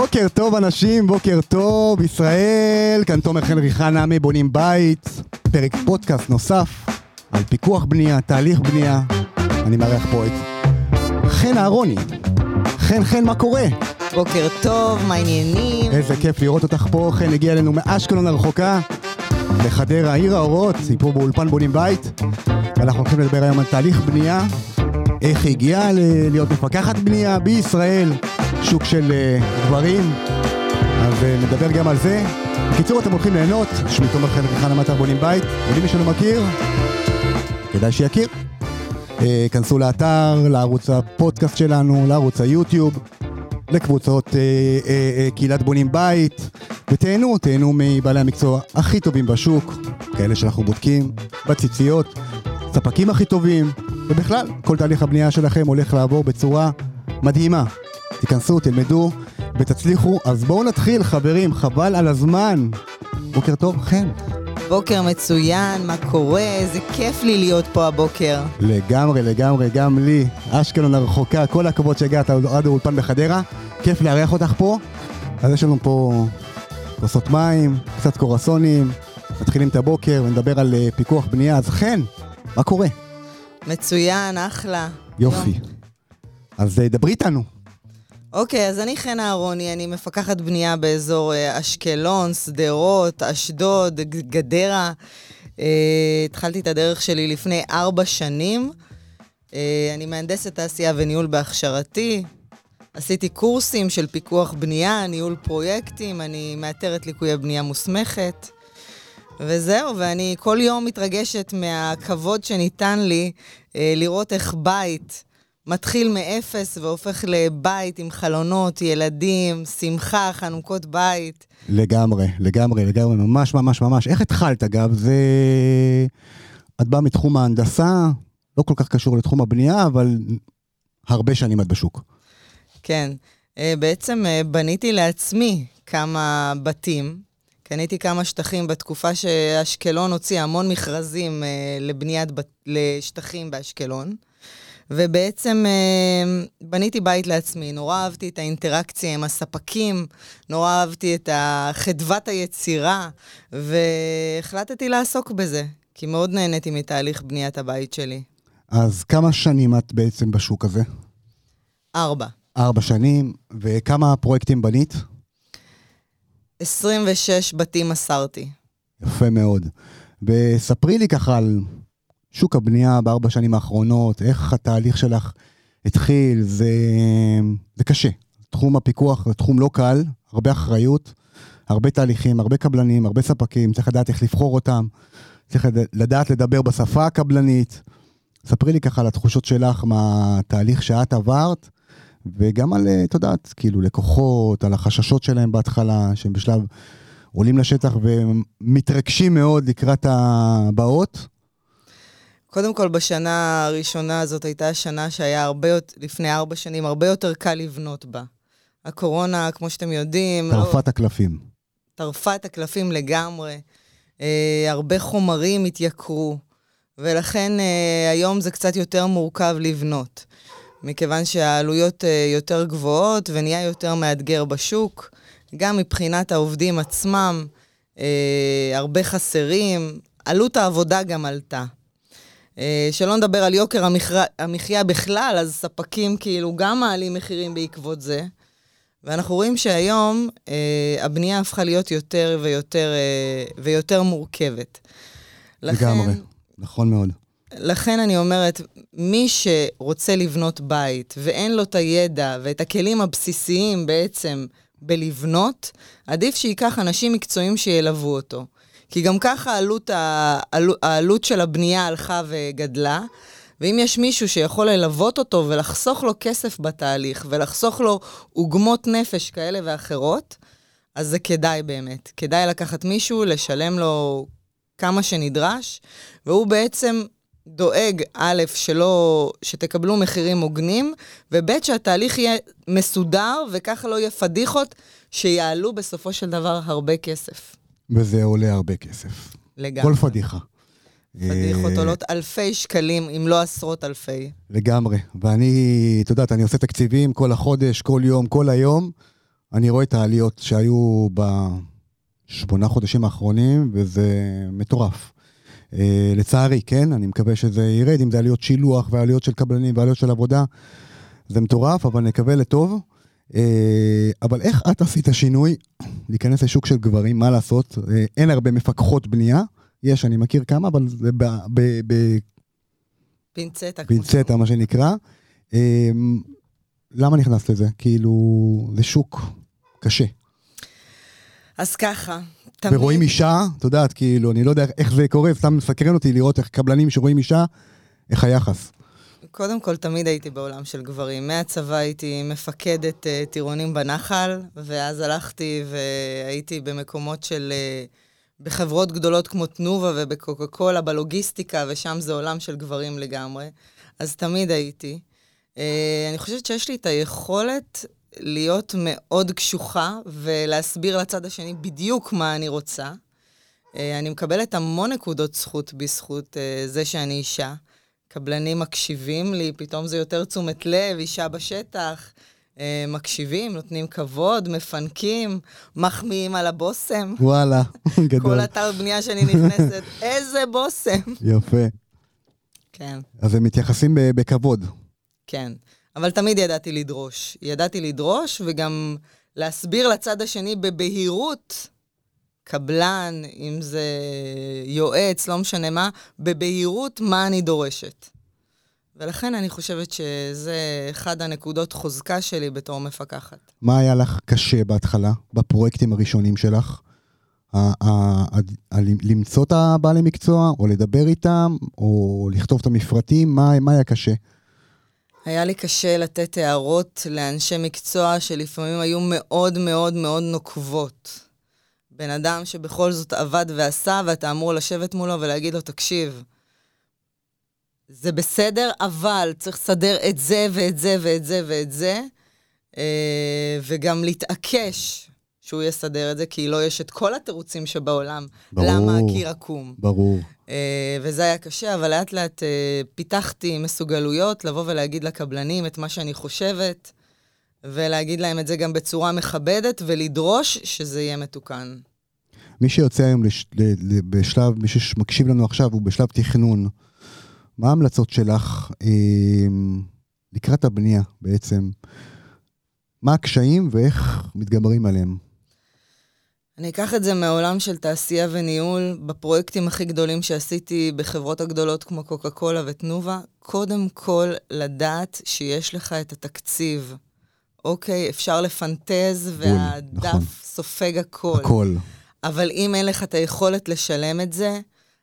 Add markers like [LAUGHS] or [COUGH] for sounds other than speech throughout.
בוקר טוב אנשים, בוקר טוב ישראל, כאן תומר חנרי חנה מבונים בית, פרק פודקאסט נוסף על פיקוח בנייה, תהליך בנייה. אני מארח פה את חן אהרוני. חן, חן, מה קורה? בוקר טוב, מה העניינים? איזה כיף לראות אותך פה, חן הגיע אלינו מאשקלון הרחוקה, לחדרה, עיר האורות, היא פה באולפן בונים בית, ואנחנו הולכים לדבר היום על תהליך בנייה, איך היא הגיעה ל- להיות מפקחת בנייה בישראל, שוק של uh, גברים, אז uh, נדבר גם על זה. בקיצור, אתם הולכים ליהנות, שמי תומר חן וחנה מטר בונים בית, ומי שלא מכיר, כדאי שיכיר. Uh, כנסו לאתר, לערוץ הפודקאסט שלנו, לערוץ היוטיוב, לקבוצות uh, uh, uh, קהילת בונים בית, ותהנו, תהנו מבעלי המקצוע הכי טובים בשוק, כאלה שאנחנו בודקים, בציציות, ספקים הכי טובים, ובכלל, כל תהליך הבנייה שלכם הולך לעבור בצורה מדהימה. תיכנסו, תלמדו ותצליחו. אז בואו נתחיל, חברים, חבל על הזמן. בוקר טוב, חן. בוקר מצוין, מה קורה? איזה כיף לי להיות פה הבוקר. לגמרי, לגמרי, גם לי, אשקלון הרחוקה, כל הכבוד שהגעת עד האולפן בחדרה, כיף לארח אותך פה. אז יש לנו פה כוסות מים, קצת קורסונים, מתחילים את הבוקר ונדבר על אה, פיקוח בנייה, אז חן, מה קורה? מצוין, אחלה. יופי. יום. אז אה, דברי איתנו. אוקיי, אז אני חן אהרוני, אני מפקחת בנייה באזור אה, אשקלון, שדרות, אשדוד, גדרה. אה, התחלתי את הדרך שלי לפני ארבע שנים. אה, אני מהנדסת תעשייה וניהול בהכשרתי. עשיתי קורסים של פיקוח בנייה, ניהול פרויקטים, אני מאתרת ליקויי בנייה מוסמכת. וזהו, ואני כל יום מתרגשת מהכבוד שניתן לי אה, לראות איך בית מתחיל מאפס והופך לבית עם חלונות, ילדים, שמחה, חנוכות בית. לגמרי, לגמרי, לגמרי, ממש ממש ממש. איך התחלת אגב? זה... את באה מתחום ההנדסה, לא כל כך קשור לתחום הבנייה, אבל הרבה שנים את בשוק. כן, אה, בעצם אה, בניתי לעצמי כמה בתים. קניתי כמה שטחים בתקופה שאשקלון הוציאה המון מכרזים אה, לבניית בת... לשטחים באשקלון. ובעצם אה, בניתי בית לעצמי, נורא אהבתי את האינטראקציה עם הספקים, נורא אהבתי את חדוות היצירה, והחלטתי לעסוק בזה, כי מאוד נהניתי מתהליך בניית הבית שלי. אז כמה שנים את בעצם בשוק הזה? ארבע. ארבע שנים, וכמה פרויקטים בנית? 26 בתים מסרתי. יפה מאוד. וספרי לי ככה על שוק הבנייה בארבע שנים האחרונות, איך התהליך שלך התחיל, זה, זה קשה. תחום הפיקוח זה תחום לא קל, הרבה אחריות, הרבה תהליכים, הרבה קבלנים, הרבה ספקים, צריך לדעת איך לבחור אותם, צריך לד- לדעת לדבר בשפה הקבלנית. ספרי לי ככה על התחושות שלך מהתהליך שאת עברת, וגם על, את יודעת, כאילו לקוחות, על החששות שלהם בהתחלה, שהם בשלב עולים לשטח ומתרגשים מאוד לקראת הבאות. קודם כל, בשנה הראשונה הזאת הייתה שנה שהיה הרבה יותר, לפני ארבע שנים, הרבה יותר קל לבנות בה. הקורונה, כמו שאתם יודעים, לא- טרפת הקלפים. טרפה את הקלפים לגמרי. אה, הרבה חומרים התייקרו, ולכן אה, היום זה קצת יותר מורכב לבנות. מכיוון שהעלויות אה, יותר גבוהות ונהיה יותר מאתגר בשוק, גם מבחינת העובדים עצמם, אה, הרבה חסרים, עלות העבודה גם עלתה. אה, שלא נדבר על יוקר. המחיה בכלל, אז ספקים כאילו גם מעלים מחירים בעקבות זה. ואנחנו רואים שהיום אה, הבנייה הפכה להיות יותר ויותר, אה, ויותר מורכבת. לגמרי, נכון מאוד. לכן אני אומרת, מי שרוצה לבנות בית ואין לו את הידע ואת הכלים הבסיסיים בעצם בלבנות, עדיף שייקח אנשים מקצועיים שילוו אותו. כי גם ככה העלות, העלות, העלות של הבנייה הלכה וגדלה, ואם יש מישהו שיכול ללוות אותו ולחסוך לו כסף בתהליך, ולחסוך לו עוגמות נפש כאלה ואחרות, אז זה כדאי באמת. כדאי לקחת מישהו, לשלם לו כמה שנדרש, והוא בעצם דואג, א', שלא, שתקבלו מחירים הוגנים, וב', שהתהליך יהיה מסודר, וככה לא יהיה פדיחות שיעלו בסופו של דבר הרבה כסף. וזה עולה הרבה כסף. לגמרי. כל פדיחה. פדיחות אה, עולות אלפי שקלים, אם לא עשרות אלפי. לגמרי. ואני, את יודעת, אני עושה תקציבים כל החודש, כל יום, כל היום. אני רואה את העליות שהיו בשמונה חודשים האחרונים, וזה מטורף. Uh, לצערי, כן, אני מקווה שזה ירד, אם זה עליות שילוח ועליות של קבלנים ועליות של עבודה, זה מטורף, אבל נקווה לטוב. Uh, אבל איך את עשית שינוי להיכנס לשוק של גברים, מה לעשות? Uh, אין הרבה מפקחות בנייה, יש, אני מכיר כמה, אבל זה ב... ב, ב פינצטה. פינצטה, מה שנקרא. Uh, למה נכנסת לזה? כאילו, זה שוק קשה. אז ככה, תמיד... ורואים אישה, את יודעת, כאילו, אני לא יודע איך זה קורה, סתם מסקרן אותי לראות איך קבלנים שרואים אישה, איך היחס. קודם כל, תמיד הייתי בעולם של גברים. מהצבא הייתי מפקדת uh, טירונים בנחל, ואז הלכתי והייתי במקומות של... Uh, בחברות גדולות כמו תנובה ובקוקה קולה, בלוגיסטיקה, ושם זה עולם של גברים לגמרי. אז תמיד הייתי. Uh, אני חושבת שיש לי את היכולת להיות מאוד קשוחה ולהסביר לצד השני בדיוק מה אני רוצה. Uh, אני מקבלת המון נקודות זכות בזכות uh, זה שאני אישה. קבלנים מקשיבים לי, פתאום זה יותר תשומת לב, אישה בשטח. uh, מקשיבים, נותנים כבוד, מפנקים, מחמיאים על הבושם. וואלה, [LAUGHS] גדול. כל אתר בנייה שאני נכנסת, איזה בושם. יפה. כן. אז הם מתייחסים בכבוד. כן. אבל תמיד ידעתי לדרוש. ידעתי לדרוש וגם להסביר לצד השני בבהירות, קבלן, אם זה יועץ, לא משנה מה, בבהירות מה אני דורשת. ולכן אני חושבת שזה אחד הנקודות חוזקה שלי בתור מפקחת. מה היה לך קשה בהתחלה, בפרויקטים הראשונים שלך? למצוא את הבעלי מקצוע, או לדבר איתם, או לכתוב את המפרטים, מה, מה היה קשה? היה לי קשה לתת הערות לאנשי מקצוע שלפעמים היו מאוד מאוד מאוד נוקבות. בן אדם שבכל זאת עבד ועשה, ואתה אמור לשבת מולו ולהגיד לו, תקשיב, זה בסדר, אבל צריך לסדר את זה ואת זה ואת זה ואת זה, אה, וגם להתעקש שהוא יסדר את זה, כי לא יש את כל התירוצים שבעולם. ברור. למה הקיר עקום. ברור. Uh, וזה היה קשה, אבל לאט לאט uh, פיתחתי מסוגלויות לבוא ולהגיד לקבלנים את מה שאני חושבת, ולהגיד להם את זה גם בצורה מכבדת, ולדרוש שזה יהיה מתוקן. מי שיוצא היום לש... בשלב, מי שמקשיב לנו עכשיו, הוא בשלב תכנון. מה ההמלצות שלך אה, לקראת הבנייה בעצם? מה הקשיים ואיך מתגברים עליהם? אני אקח את זה מהעולם של תעשייה וניהול. בפרויקטים הכי גדולים שעשיתי בחברות הגדולות כמו קוקה קולה ותנובה, קודם כל לדעת שיש לך את התקציב. אוקיי, אפשר לפנטז והדף נכון. סופג הכל. הכל. אבל אם אין לך את היכולת לשלם את זה,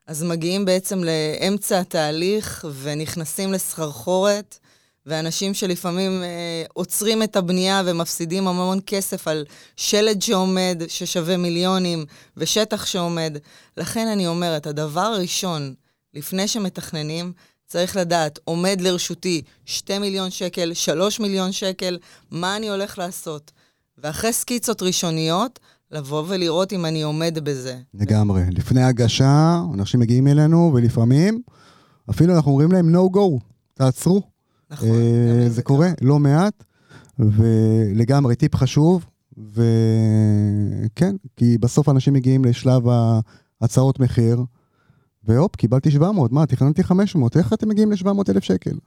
אז מגיעים בעצם לאמצע התהליך ונכנסים לסחרחורת, ואנשים שלפעמים אה, עוצרים את הבנייה ומפסידים המון כסף על שלד שעומד, ששווה מיליונים, ושטח שעומד. לכן אני אומרת, הדבר הראשון, לפני שמתכננים, צריך לדעת, עומד לרשותי 2 מיליון שקל, 3 מיליון שקל, מה אני הולך לעשות? ואחרי סקיצות ראשוניות, לבוא ולראות אם אני עומד בזה. לגמרי. לפני הגשה, אנשים מגיעים אלינו, ולפעמים אפילו אנחנו אומרים להם no go, תעצרו. נכון. אה, זה קורה לא מעט, ולגמרי טיפ חשוב, וכן, כי בסוף אנשים מגיעים לשלב ההצעות מחיר, והופ, קיבלתי 700, מה, תכננתי 500, איך אתם מגיעים ל-700 אלף שקל?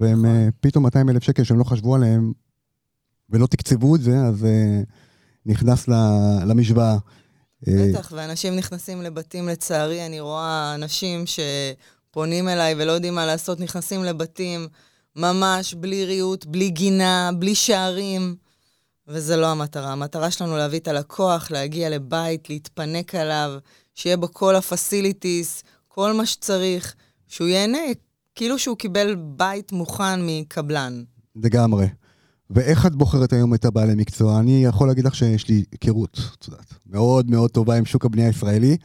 והם נכון. אה, פתאום 200 אלף שקל שהם לא חשבו עליהם ולא תקצבו את זה, אז... Uh, נכנס למשוואה. אה, בטח, ואנשים נכנסים לבתים, לצערי, אני רואה אנשים שפונים אליי ולא יודעים מה לעשות, נכנסים לבתים ממש בלי ריהוט, בלי גינה, בלי שערים, וזה לא המטרה. המטרה שלנו להביא את הלקוח, להגיע לבית, להתפנק עליו, שיהיה בו כל הפסיליטיס, כל מה שצריך, שהוא ייהנה כאילו שהוא קיבל בית מוכן מקבלן. לגמרי. ואיך את בוחרת היום את הבעלי מקצוע? אני יכול להגיד לך שיש לי היכרות, את יודעת, מאוד מאוד טובה עם שוק הבנייה הישראלי.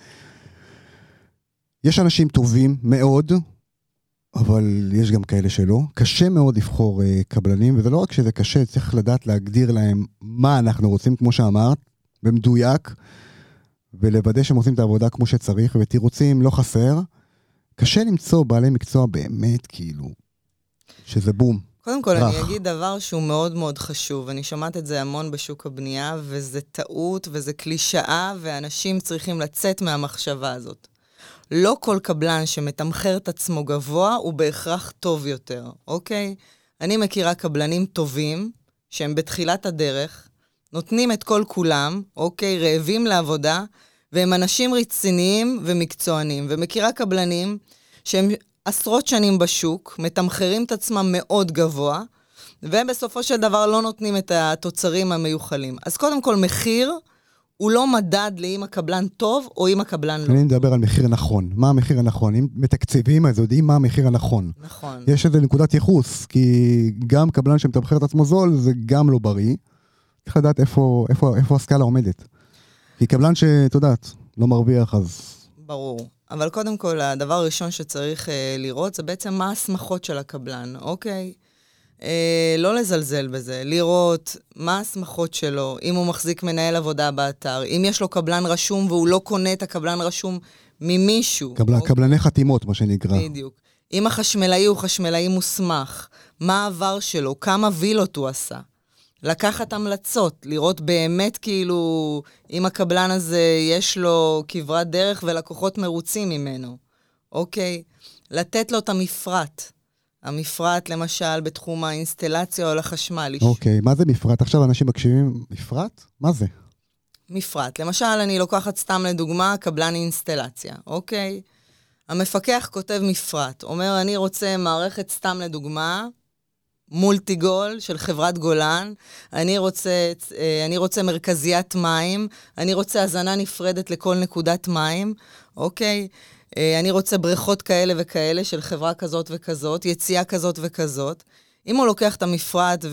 יש אנשים טובים מאוד, אבל יש גם כאלה שלא. קשה מאוד לבחור uh, קבלנים, וזה לא רק שזה קשה, צריך לדעת להגדיר להם מה אנחנו רוצים, כמו שאמרת, במדויק, ולוודא שהם עושים את העבודה כמו שצריך, ותירוצים לא חסר. קשה למצוא בעלי מקצוע באמת, כאילו, שזה בום. קודם כל, רך. אני אגיד דבר שהוא מאוד מאוד חשוב. אני שומעת את זה המון בשוק הבנייה, וזה טעות וזה קלישאה, ואנשים צריכים לצאת מהמחשבה הזאת. לא כל קבלן שמתמחר את עצמו גבוה הוא בהכרח טוב יותר, אוקיי? אני מכירה קבלנים טובים, שהם בתחילת הדרך, נותנים את כל כולם, אוקיי? רעבים לעבודה, והם אנשים רציניים ומקצוענים. ומכירה קבלנים שהם עשרות שנים בשוק, מתמחרים את עצמם מאוד גבוה, ובסופו של דבר לא נותנים את התוצרים המיוחלים. אז קודם כל, מחיר הוא לא מדד לאם הקבלן טוב או אם הקבלן לא. אני מדבר על מחיר נכון. מה המחיר הנכון? אם מתקצבים, אז יודעים מה המחיר הנכון. נכון. יש איזה נקודת ייחוס, כי גם קבלן שמתמחר את עצמו זול, זה גם לא בריא. צריך לדעת איפה, איפה, איפה הסקאלה עומדת. כי קבלן שאת יודעת, לא מרוויח, אז... ברור. אבל קודם כל, הדבר הראשון שצריך אה, לראות זה בעצם מה ההסמכות של הקבלן, אוקיי? אה, לא לזלזל בזה, לראות מה ההסמכות שלו, אם הוא מחזיק מנהל עבודה באתר, אם יש לו קבלן רשום והוא לא קונה את הקבלן רשום ממישהו. קבלן, אוקיי? קבלני חתימות, מה שנקרא. בדיוק. אם החשמלאי הוא חשמלאי מוסמך, מה העבר שלו, כמה וילות הוא עשה. לקחת המלצות, לראות באמת כאילו אם הקבלן הזה יש לו כברת דרך ולקוחות מרוצים ממנו, אוקיי? לתת לו את המפרט. המפרט, למשל, בתחום האינסטלציה או לחשמל. אוקיי, מה זה מפרט? עכשיו אנשים מקשיבים, מפרט? מה זה? מפרט. למשל, אני לוקחת סתם לדוגמה קבלן אינסטלציה, אוקיי? המפקח כותב מפרט, אומר, אני רוצה מערכת, סתם לדוגמה, מולטיגול של חברת גולן, אני רוצה, אה, אני רוצה מרכזיית מים, אני רוצה הזנה נפרדת לכל נקודת מים, אוקיי? אה, אני רוצה בריכות כאלה וכאלה של חברה כזאת וכזאת, יציאה כזאת וכזאת. אם הוא לוקח את המפרט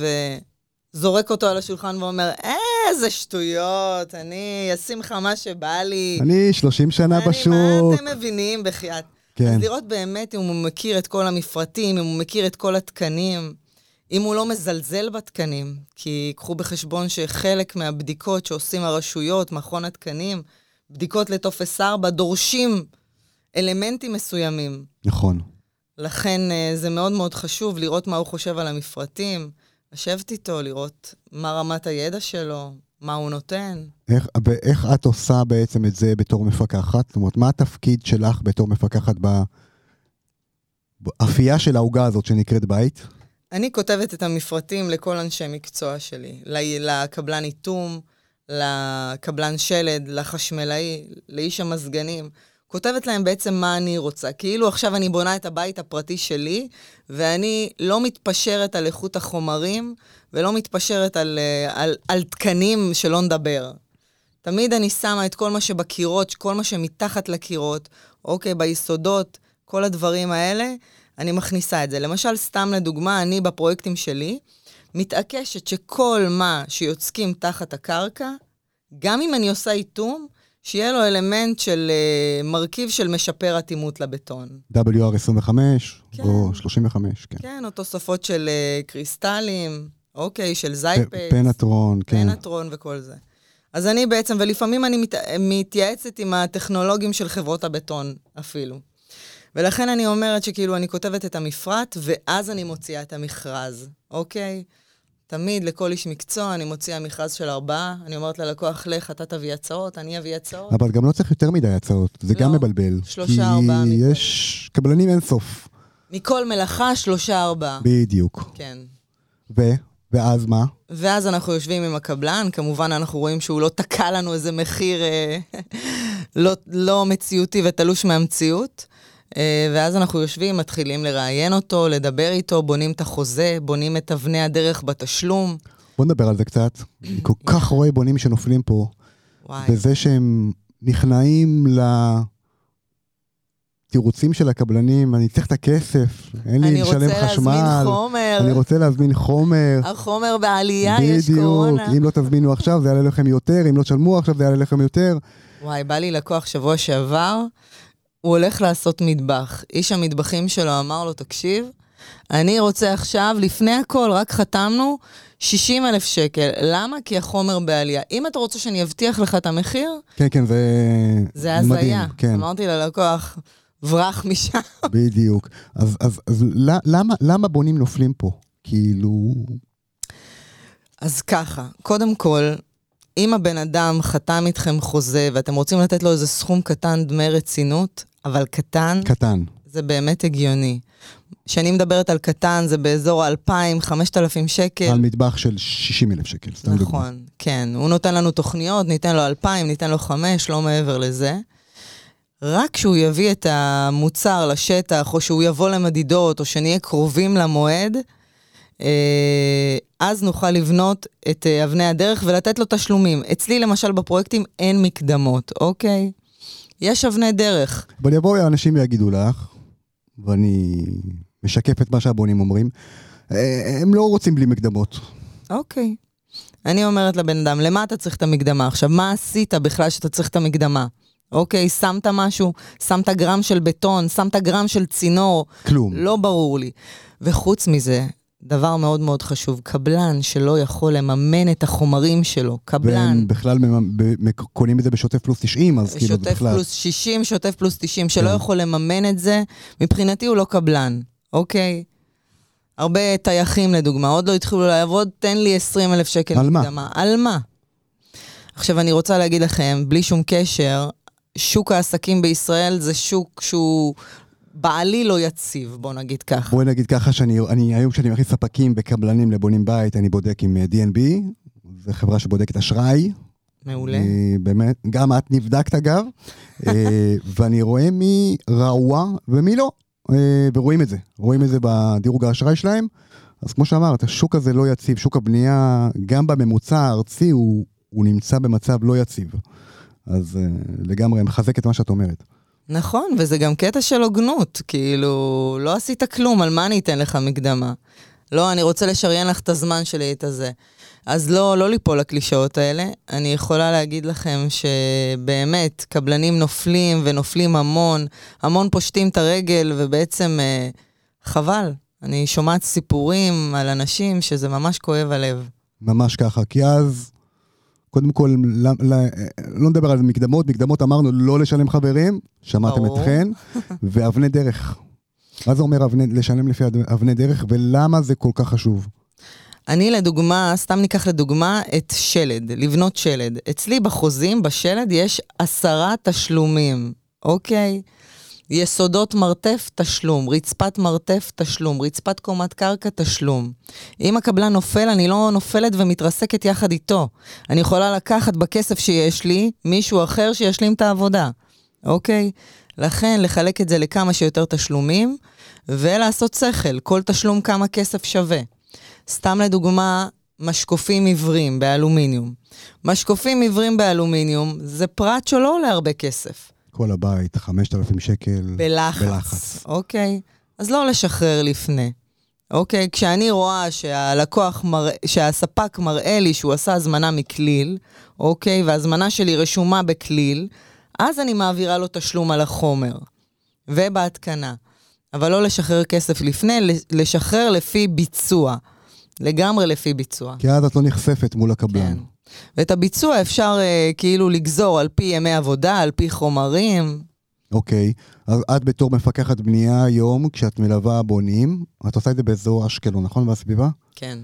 וזורק אותו על השולחן ואומר, איזה שטויות, אני אשים לך מה שבא לי. אני 30 שנה אני- בשוק. מה אתם מבינים, בחייאת? כן. אז לראות באמת אם הוא מכיר את כל המפרטים, אם הוא מכיר את כל התקנים, אם הוא לא מזלזל בתקנים, כי קחו בחשבון שחלק מהבדיקות שעושים הרשויות, מכון התקנים, בדיקות לטופס 4, דורשים אלמנטים מסוימים. נכון. לכן אה, זה מאוד מאוד חשוב לראות מה הוא חושב על המפרטים, לשבת איתו, לראות מה רמת הידע שלו, מה הוא נותן. איך, ואיך את עושה בעצם את זה בתור מפקחת? זאת אומרת, מה התפקיד שלך בתור מפקחת באפייה של העוגה הזאת שנקראת בית? אני כותבת את המפרטים לכל אנשי מקצוע שלי, לקבלן איתום, לקבלן שלד, לחשמלאי, לאיש המזגנים. כותבת להם בעצם מה אני רוצה. כאילו עכשיו אני בונה את הבית הפרטי שלי, ואני לא מתפשרת על איכות החומרים, ולא מתפשרת על, אה, על, על תקנים שלא נדבר. תמיד אני שמה את כל מה שבקירות, כל מה שמתחת לקירות, אוקיי, ביסודות, כל הדברים האלה, אני מכניסה את זה. למשל, סתם לדוגמה, אני בפרויקטים שלי, מתעקשת שכל מה שיוצקים תחת הקרקע, גם אם אני עושה איתום, שיהיה לו אלמנט של uh, מרכיב של משפר אטימות לבטון. WR25 כן. או 35, כן. כן, או תוספות של uh, קריסטלים, אוקיי, של זייפקס. פנטרון, כן. פנטרון וכל זה. אז אני בעצם, ולפעמים אני מת, מתייעצת עם הטכנולוגים של חברות הבטון אפילו. ולכן אני אומרת שכאילו אני כותבת את המפרט, ואז אני מוציאה את המכרז, אוקיי? תמיד לכל איש מקצוע אני מוציאה מכרז של ארבעה, אני אומרת ללקוח, לך, אתה תביא הצעות, אני אביא הצעות. אבל גם לא צריך יותר מדי הצעות, זה גם לא, מבלבל. שלושה, ארבעה כי מכל. יש קבלנים אינסוף. מכל מלאכה, שלושה, ארבעה. בדיוק. כן. ו? ואז מה? ואז אנחנו יושבים עם הקבלן, כמובן אנחנו רואים שהוא לא תקע לנו איזה מחיר אה, [LAUGHS] לא, לא מציאותי ותלוש מהמציאות. אה, ואז אנחנו יושבים, מתחילים לראיין אותו, לדבר איתו, בונים את החוזה, בונים את אבני הדרך בתשלום. בוא נדבר על זה קצת. אני כל כך רואה בונים שנופלים פה, וואי, בזה שהם נכנעים לתירוצים של הקבלנים, אני צריך את הכסף, אין לי אני לשלם רוצה להזמין חשמל, חומר, אני רוצה להזמין חומר. החומר בעלייה, יש בדיוק, קורונה. אם לא תזמינו עכשיו זה יעלה לכם יותר, אם לא תשלמו עכשיו זה יעלה לכם יותר. וואי, בא לי לקוח שבוע שעבר, הוא הולך לעשות מטבח. איש המטבחים שלו אמר לו, תקשיב, אני רוצה עכשיו, לפני הכל, רק חתמנו 60 אלף שקל. למה? כי החומר בעלייה. אם אתה רוצה שאני אבטיח לך את המחיר, כן, כן, זה זה. הזיה. כן, אמרתי ללקוח, ברח משם. בדיוק. אז, אז, אז למה, למה בונים נופלים פה? כאילו... אז ככה, קודם כל, אם הבן אדם חתם איתכם חוזה ואתם רוצים לתת לו איזה סכום קטן דמי רצינות, אבל קטן, קטן. זה באמת הגיוני. כשאני מדברת על קטן, זה באזור ה-2,000-5,000 שקל. על מטבח של 60 אלף שקל, סתם דוגמא. נכון, כן. הוא נותן לנו תוכניות, ניתן לו 2,000, ניתן לו 5, לא מעבר לזה. רק כשהוא יביא את המוצר לשטח, או שהוא יבוא למדידות, או שנהיה קרובים למועד, אז נוכל לבנות את אה, אבני הדרך ולתת לו תשלומים. אצלי, למשל, בפרויקטים אין מקדמות, אוקיי? יש אבני דרך. אבל יבואו אנשים ויגידו לך, ואני משקף את מה שהבונים אומרים, אה, הם לא רוצים בלי מקדמות. אוקיי. אני אומרת לבן אדם, למה אתה צריך את המקדמה? עכשיו, מה עשית בכלל שאתה צריך את המקדמה? אוקיי, שמת משהו, שמת גרם של בטון, שמת גרם של צינור, כלום. לא ברור לי. וחוץ מזה, דבר מאוד מאוד חשוב, קבלן שלא יכול לממן את החומרים שלו, קבלן. והם בכלל קונים את זה בשוטף פלוס 90, אז כאילו זה שוטף בכלל... פלוס 60, שוטף פלוס 90, שלא כן. יכול לממן את זה, מבחינתי הוא לא קבלן, אוקיי? הרבה טייחים לדוגמה, עוד לא התחילו לעבוד, תן לי 20 אלף שקל על מה? מקדמה. על מה? עכשיו, אני רוצה להגיד לכם, בלי שום קשר, שוק העסקים בישראל זה שוק שהוא בעלי לא יציב, בוא נגיד ככה. בואי נגיד ככה שאני אני, היום כשאני מכניס ספקים וקבלנים לבונים בית, אני בודק עם אה, DNB, זו חברה שבודקת אשראי. מעולה. אני באמת, גם את נבדקת אגב, אה, [LAUGHS] ואני רואה מי רעוע ומי לא, אה, ורואים את זה, רואים את זה בדירוג האשראי שלהם. אז כמו שאמרת, השוק הזה לא יציב, שוק הבנייה, גם בממוצע הארצי, הוא, הוא נמצא במצב לא יציב. אז לגמרי מחזק את מה שאת אומרת. נכון, וזה גם קטע של הוגנות, כאילו, לא עשית כלום, על מה אני אתן לך מקדמה? לא, אני רוצה לשריין לך את הזמן שלי, את הזה. אז לא, לא ליפול לקלישאות האלה. אני יכולה להגיד לכם שבאמת, קבלנים נופלים ונופלים המון, המון פושטים את הרגל, ובעצם אה, חבל. אני שומעת סיפורים על אנשים שזה ממש כואב הלב. ממש ככה, כי אז, קודם כל, לא, לא, לא נדבר על מקדמות, מקדמות אמרנו לא לשלם חברים, שמעתם ברור. אתכן, [LAUGHS] ואבני דרך. מה זה אומר אבני, לשלם לפי אבני דרך, ולמה זה כל כך חשוב? אני לדוגמה, סתם ניקח לדוגמה את שלד, לבנות שלד. אצלי בחוזים, בשלד, יש עשרה תשלומים, אוקיי? יסודות מרתף, תשלום, רצפת מרתף, תשלום, רצפת קומת קרקע, תשלום. אם הקבלן נופל, אני לא נופלת ומתרסקת יחד איתו. אני יכולה לקחת בכסף שיש לי מישהו אחר שישלים את העבודה, אוקיי? לכן, לחלק את זה לכמה שיותר תשלומים, ולעשות שכל, כל תשלום כמה כסף שווה. סתם לדוגמה, משקופים עיוורים באלומיניום. משקופים עיוורים באלומיניום זה פרט שלא עולה הרבה כסף. כל הבית, 5,000 שקל. בלחץ. בלחץ. אוקיי? אז לא לשחרר לפני. אוקיי? כשאני רואה שהלקוח, מרא... שהספק מראה לי שהוא עשה הזמנה מכליל, אוקיי? וההזמנה שלי רשומה בכליל, אז אני מעבירה לו תשלום על החומר. ובהתקנה. אבל לא לשחרר כסף לפני, לשחרר לפי ביצוע. לגמרי לפי ביצוע. כי אז את לא נחשפת מול הקבלן. כן. ואת הביצוע אפשר אה, כאילו לגזור על פי ימי עבודה, על פי חומרים. אוקיי, אז את בתור מפקחת בנייה היום, כשאת מלווה בונים, את עושה את זה באזור אשקלון, נכון? והסביבה? כן.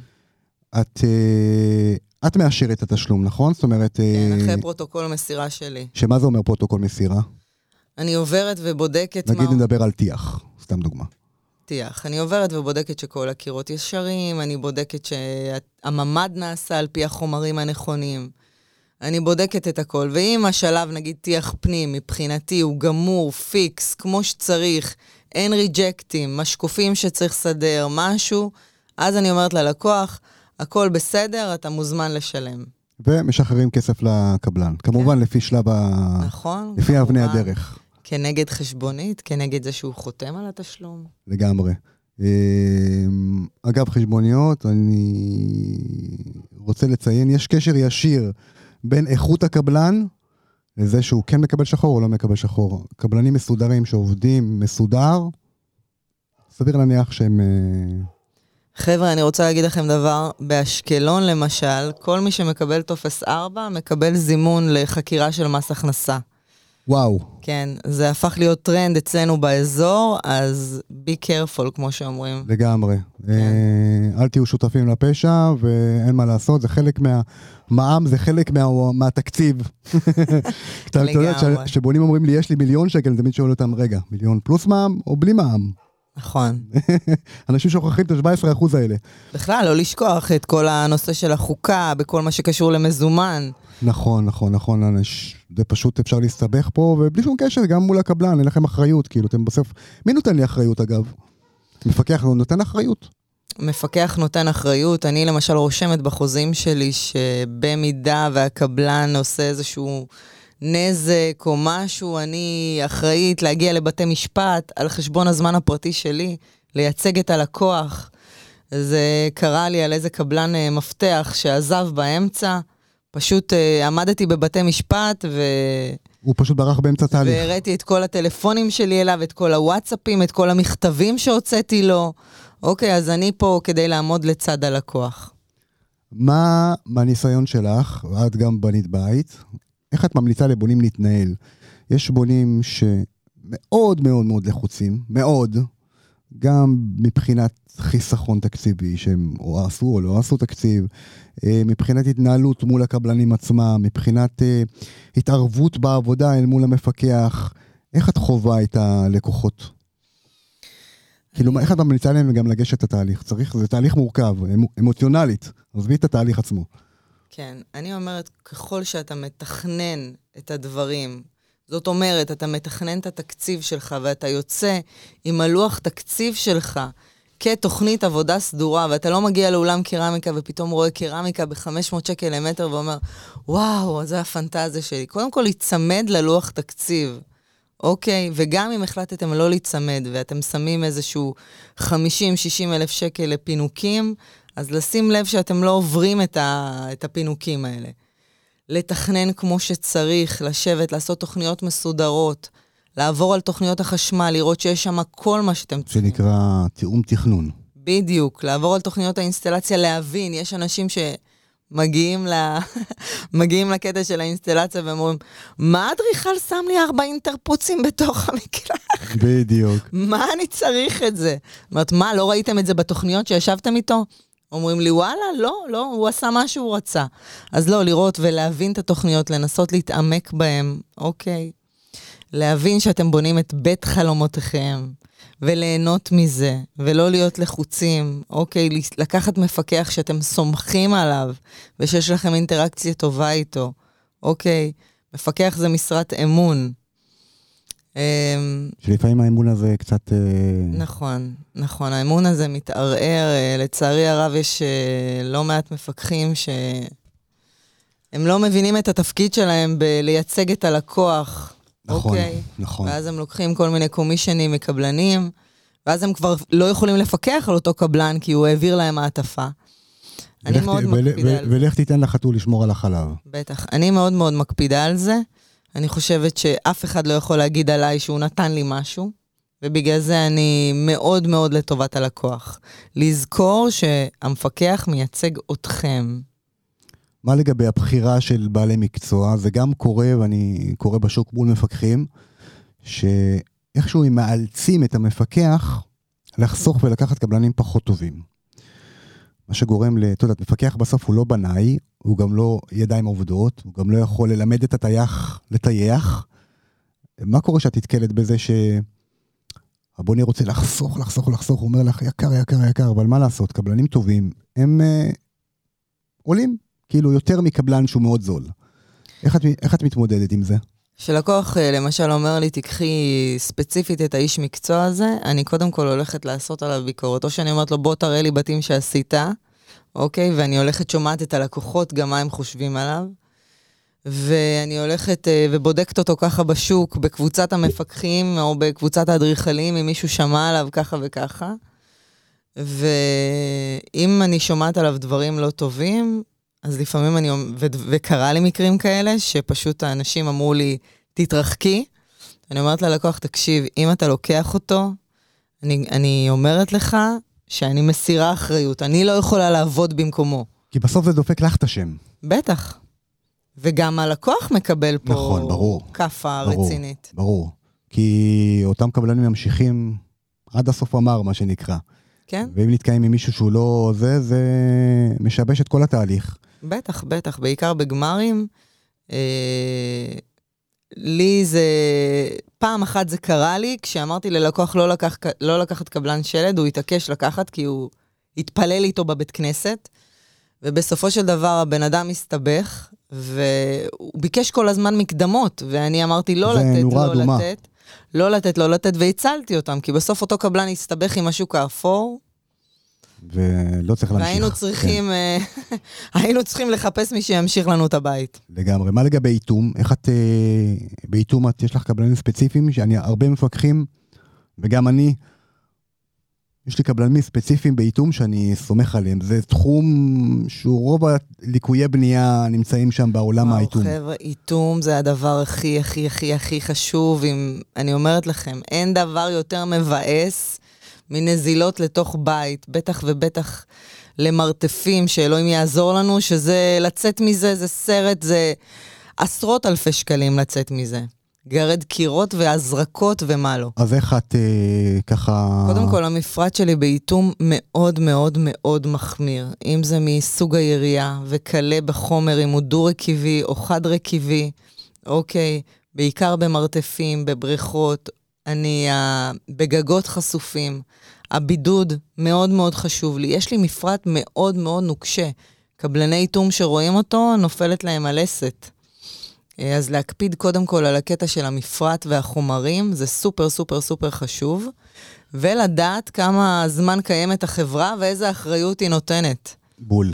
את, אה, את מאשרת את התשלום, נכון? זאת אומרת, כן, אה, אחרי פרוטוקול מסירה שלי. שמה זה אומר פרוטוקול מסירה? אני עוברת ובודקת נגיד מה... נדבר על טיח, סתם דוגמה. טיח. אני עוברת ובודקת שכל הקירות ישרים, אני בודקת שהממ"ד נעשה על פי החומרים הנכונים. אני בודקת את הכל, ואם השלב, נגיד טיח פנים, מבחינתי הוא גמור, פיקס, כמו שצריך, אין ריג'קטים, משקופים שצריך לסדר, משהו, אז אני אומרת ללקוח, הכל בסדר, אתה מוזמן לשלם. ומשחררים כסף לקבלן. כמובן, לפי שלב ה... נכון? לפי אבני. הדרך, כנגד חשבונית, כנגד זה שהוא חותם על התשלום. לגמרי. אה, אגב, חשבוניות, אני רוצה לציין, יש קשר ישיר בין איכות הקבלן לזה שהוא כן מקבל שחור או לא מקבל שחור. קבלנים מסודרים שעובדים מסודר, סביר להניח שהם... אה, חבר'ה, אני רוצה להגיד לכם דבר. באשקלון, למשל, כל מי שמקבל טופס 4 מקבל זימון לחקירה של מס הכנסה. וואו. כן, זה הפך להיות טרנד אצלנו באזור, אז be careful, כמו שאומרים. לגמרי. כן. אה, אל תהיו שותפים לפשע, ואין מה לעשות, זה חלק מה... מע"מ זה חלק מה... מהתקציב. [LAUGHS] אתה יודע. כשבונים אומרים לי, יש לי מיליון שקל, אני תמיד שואל אותם, רגע, מיליון פלוס מע"מ או בלי מע"מ? נכון. [LAUGHS] אנשים שוכחים את ה-17% האלה. בכלל, לא לשכוח את כל הנושא של החוקה, בכל מה שקשור למזומן. נכון, נכון, נכון, אנש... זה פשוט אפשר להסתבך פה, ובלי שום קשר, גם מול הקבלן, אין לכם אחריות, כאילו, אתם בסוף... מי נותן לי אחריות, אגב? מפקח לא נותן אחריות. מפקח נותן אחריות. אני למשל רושמת בחוזים שלי שבמידה והקבלן עושה איזשהו נזק או משהו, אני אחראית להגיע לבתי משפט על חשבון הזמן הפרטי שלי, לייצג את הלקוח. זה קרה לי על איזה קבלן אה, מפתח שעזב באמצע. פשוט אה, עמדתי בבתי משפט ו... הוא פשוט ברח באמצע תהליך. והראיתי את כל הטלפונים שלי אליו, את כל הוואטסאפים, את כל המכתבים שהוצאתי לו. אוקיי, אז אני פה כדי לעמוד לצד הלקוח. מה מהניסיון שלך, ואת גם בנית בית, איך את ממליצה לבונים להתנהל? יש בונים שמאוד מאוד מאוד לחוצים, מאוד, גם מבחינת חיסכון תקציבי, שהם או עשו או לא עשו תקציב, אה, מבחינת התנהלות מול הקבלנים עצמם, מבחינת אה, התערבות בעבודה אל מול המפקח, איך את חווה את הלקוחות? כאילו, איך את ממליצה להם גם לגשת את התהליך? צריך, זה תהליך מורכב, אמו- אמוציונלית. עזבי את התהליך עצמו. כן, אני אומרת, ככל שאתה מתכנן את הדברים, זאת אומרת, אתה מתכנן את התקציב שלך ואתה יוצא עם הלוח תקציב שלך כתוכנית עבודה סדורה, ואתה לא מגיע לאולם קרמיקה ופתאום רואה קרמיקה ב-500 שקל למטר ואומר, וואו, זה הפנטזיה שלי. קודם כל, להיצמד ללוח תקציב. אוקיי? וגם אם החלטתם לא להיצמד ואתם שמים איזשהו 50-60 אלף שקל לפינוקים, אז לשים לב שאתם לא עוברים את, ה, את הפינוקים האלה. לתכנן כמו שצריך, לשבת, לעשות תוכניות מסודרות, לעבור על תוכניות החשמל, לראות שיש שם כל מה שאתם צריכים. שנקרא תיאום תכנון. בדיוק, לעבור על תוכניות האינסטלציה, להבין, יש אנשים שמגיעים ל... [LAUGHS] מגיעים לקטע של האינסטלציה ואומרים, מה האדריכל שם לי ארבע אינטרפוצים בתוך המקלט? בדיוק. מה אני צריך את זה? אומרת, מה, לא ראיתם את זה בתוכניות שישבתם איתו? אומרים לי, וואלה, לא, לא, הוא עשה מה שהוא רצה. אז לא, לראות ולהבין את התוכניות, לנסות להתעמק בהן, אוקיי. להבין שאתם בונים את בית חלומותיכם, וליהנות מזה, ולא להיות לחוצים, אוקיי, לקחת מפקח שאתם סומכים עליו, ושיש לכם אינטראקציה טובה איתו, אוקיי. מפקח זה משרת אמון. אמ, שלפעמים האמון הזה קצת... אה, נכון, נכון. האמון הזה מתערער. אה, לצערי הרב, יש אה, לא מעט מפקחים שהם לא מבינים את התפקיד שלהם בלייצג את הלקוח. נכון, אוקיי? נכון. ואז הם לוקחים כל מיני קומישנים מקבלנים, ואז הם כבר לא יכולים לפקח על אותו קבלן, כי הוא העביר להם מעטפה. אני ת- מאוד ול- מקפידה על זה. ולך תיתן לחתול לשמור על החלב. בטח. אני מאוד מאוד מקפידה על זה. אני חושבת שאף אחד לא יכול להגיד עליי שהוא נתן לי משהו, ובגלל זה אני מאוד מאוד לטובת הלקוח. לזכור שהמפקח מייצג אתכם. מה לגבי הבחירה של בעלי מקצוע? זה גם קורה, ואני קורא בשוק מול מפקחים, שאיכשהו הם מאלצים את המפקח לחסוך ולקחת קבלנים פחות טובים. מה שגורם ל... אתה יודע, מפקח בסוף הוא לא בנאי, הוא גם לא ידיים עובדות, הוא גם לא יכול ללמד את הטייח לטייח. מה קורה שאת נתקלת בזה שהבונה רוצה לחסוך, לחסוך, לחסוך, הוא אומר לך, יקר, יקר, יקר, אבל מה לעשות, קבלנים טובים, הם אה, עולים, כאילו יותר מקבלן שהוא מאוד זול. איך את, איך את מתמודדת עם זה? כשלקוח אה, למשל אומר לי, תיקחי ספציפית את האיש מקצוע הזה, אני קודם כל הולכת לעשות עליו ביקורת. או שאני אומרת לו, בוא תראה לי בתים שעשית, אוקיי? ואני הולכת שומעת את הלקוחות, גם מה הם חושבים עליו. ואני הולכת אה, ובודקת אותו ככה בשוק, בקבוצת המפקחים או בקבוצת האדריכלים, אם מישהו שמע עליו ככה וככה. ואם אני שומעת עליו דברים לא טובים, אז לפעמים אני, ו- וקרה לי מקרים כאלה, שפשוט האנשים אמרו לי, תתרחקי. אני אומרת ללקוח, תקשיב, אם אתה לוקח אותו, אני, אני אומרת לך שאני מסירה אחריות, אני לא יכולה לעבוד במקומו. כי בסוף זה דופק לך את השם. בטח. וגם הלקוח מקבל פה נכון, ברור. כאפה ברור. רצינית. ברור. כי אותם קבלנים ממשיכים עד הסוף אמר, מה שנקרא. כן? ואם נתקעים עם מישהו שהוא לא זה, זה משבש את כל התהליך. בטח, בטח, בעיקר בגמרים. אה, לי זה... פעם אחת זה קרה לי, כשאמרתי ללקוח לא, לקח, לא לקחת קבלן שלד, הוא התעקש לקחת כי הוא התפלל איתו בבית כנסת, ובסופו של דבר הבן אדם הסתבך, והוא ביקש כל הזמן מקדמות, ואני אמרתי לא לתת, לא אדומה. לתת, לא לתת, לא לתת, והצלתי אותם, כי בסוף אותו קבלן הסתבך עם השוק האפור, ולא צריך להמשיך. והיינו צריכים, אה, [LAUGHS] היינו צריכים לחפש מי שימשיך לנו את הבית. כן, לגמרי. מה לגבי איתום? איך את... אה, באיתום את, יש לך קבלנים ספציפיים, שאני הרבה מפקחים, וגם אני, יש לי קבלנים ספציפיים באיתום שאני סומך עליהם. זה תחום שהוא רוב הליקויי בנייה נמצאים שם בעולם וואו, האיתום. חבר'ה, איתום זה הדבר הכי, הכי, הכי, הכי חשוב. אם, אני אומרת לכם, אין דבר יותר מבאס מנזילות לתוך בית, בטח ובטח למרתפים, שאלוהים יעזור לנו, שזה, לצאת מזה זה סרט, זה עשרות אלפי שקלים לצאת מזה. גרד קירות והזרקות ומה לא. אז איך את אה, ככה... קודם כל, המפרט שלי באיתום מאוד מאוד מאוד מחמיר. אם זה מסוג הירייה וקלה בחומר, אם הוא דו-רכיבי או חד-רכיבי, אוקיי, בעיקר במרתפים, בבריכות, אני uh, בגגות חשופים. הבידוד מאוד מאוד חשוב לי. יש לי מפרט מאוד מאוד נוקשה. קבלני איתום שרואים אותו, נופלת להם הלסת. אה, אז להקפיד קודם כל על הקטע של המפרט והחומרים, זה סופר סופר סופר חשוב, ולדעת כמה זמן קיימת החברה ואיזה אחריות היא נותנת. בול.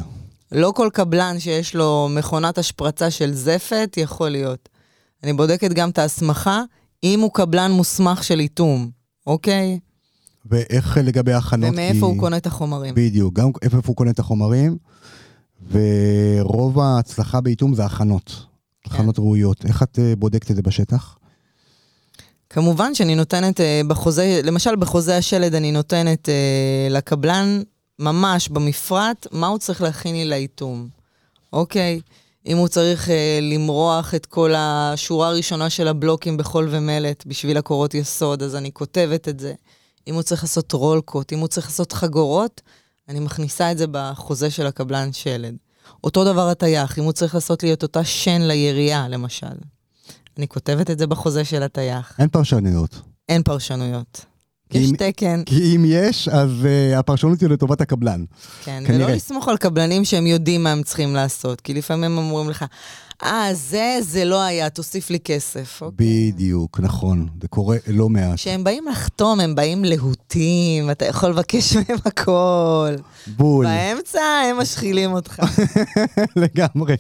לא כל קבלן שיש לו מכונת השפרצה של זפת יכול להיות. אני בודקת גם את ההסמכה, אם הוא קבלן מוסמך של איתום, אוקיי? ואיך לגבי הכנות? ומאיפה הוא קונה את החומרים. בדיוק, גם איפה הוא קונה את החומרים, ורוב ההצלחה באיתום זה הכנות. כן. הכנות ראויות. איך את אה, בודקת את זה בשטח? כמובן שאני נותנת אה, בחוזה, למשל בחוזה השלד אני נותנת אה, לקבלן ממש במפרט מה הוא צריך להכין לי לאיתום, אוקיי? אם הוא צריך למרוח את כל השורה הראשונה של הבלוקים בחול ומלט בשביל הקורות יסוד, אז אני כותבת את זה. אם הוא צריך לעשות רולקות, אם הוא צריך לעשות חגורות, אני מכניסה את זה בחוזה של הקבלן שלד. אותו דבר הטייח, אם הוא צריך לעשות לי את אותה שן לירייה, למשל. אני כותבת את זה בחוזה של הטייח. אין פרשנויות. אין פרשנויות. כי יש אם- תקן, כי אם יש, אז uh, הפרשנות היא לטובת הקבלן. כן, כנראה. ולא לסמוך על קבלנים שהם יודעים מה הם צריכים לעשות, כי לפעמים הם אומרים לך, אה, זה, זה לא היה, תוסיף לי כסף. אוקיי. בדיוק, נכון. זה קורה לא מעט. כשהם באים לחתום, הם באים להוטים, אתה יכול לבקש מהם הכל. בול. באמצע הם משחילים אותך. [LAUGHS] לגמרי.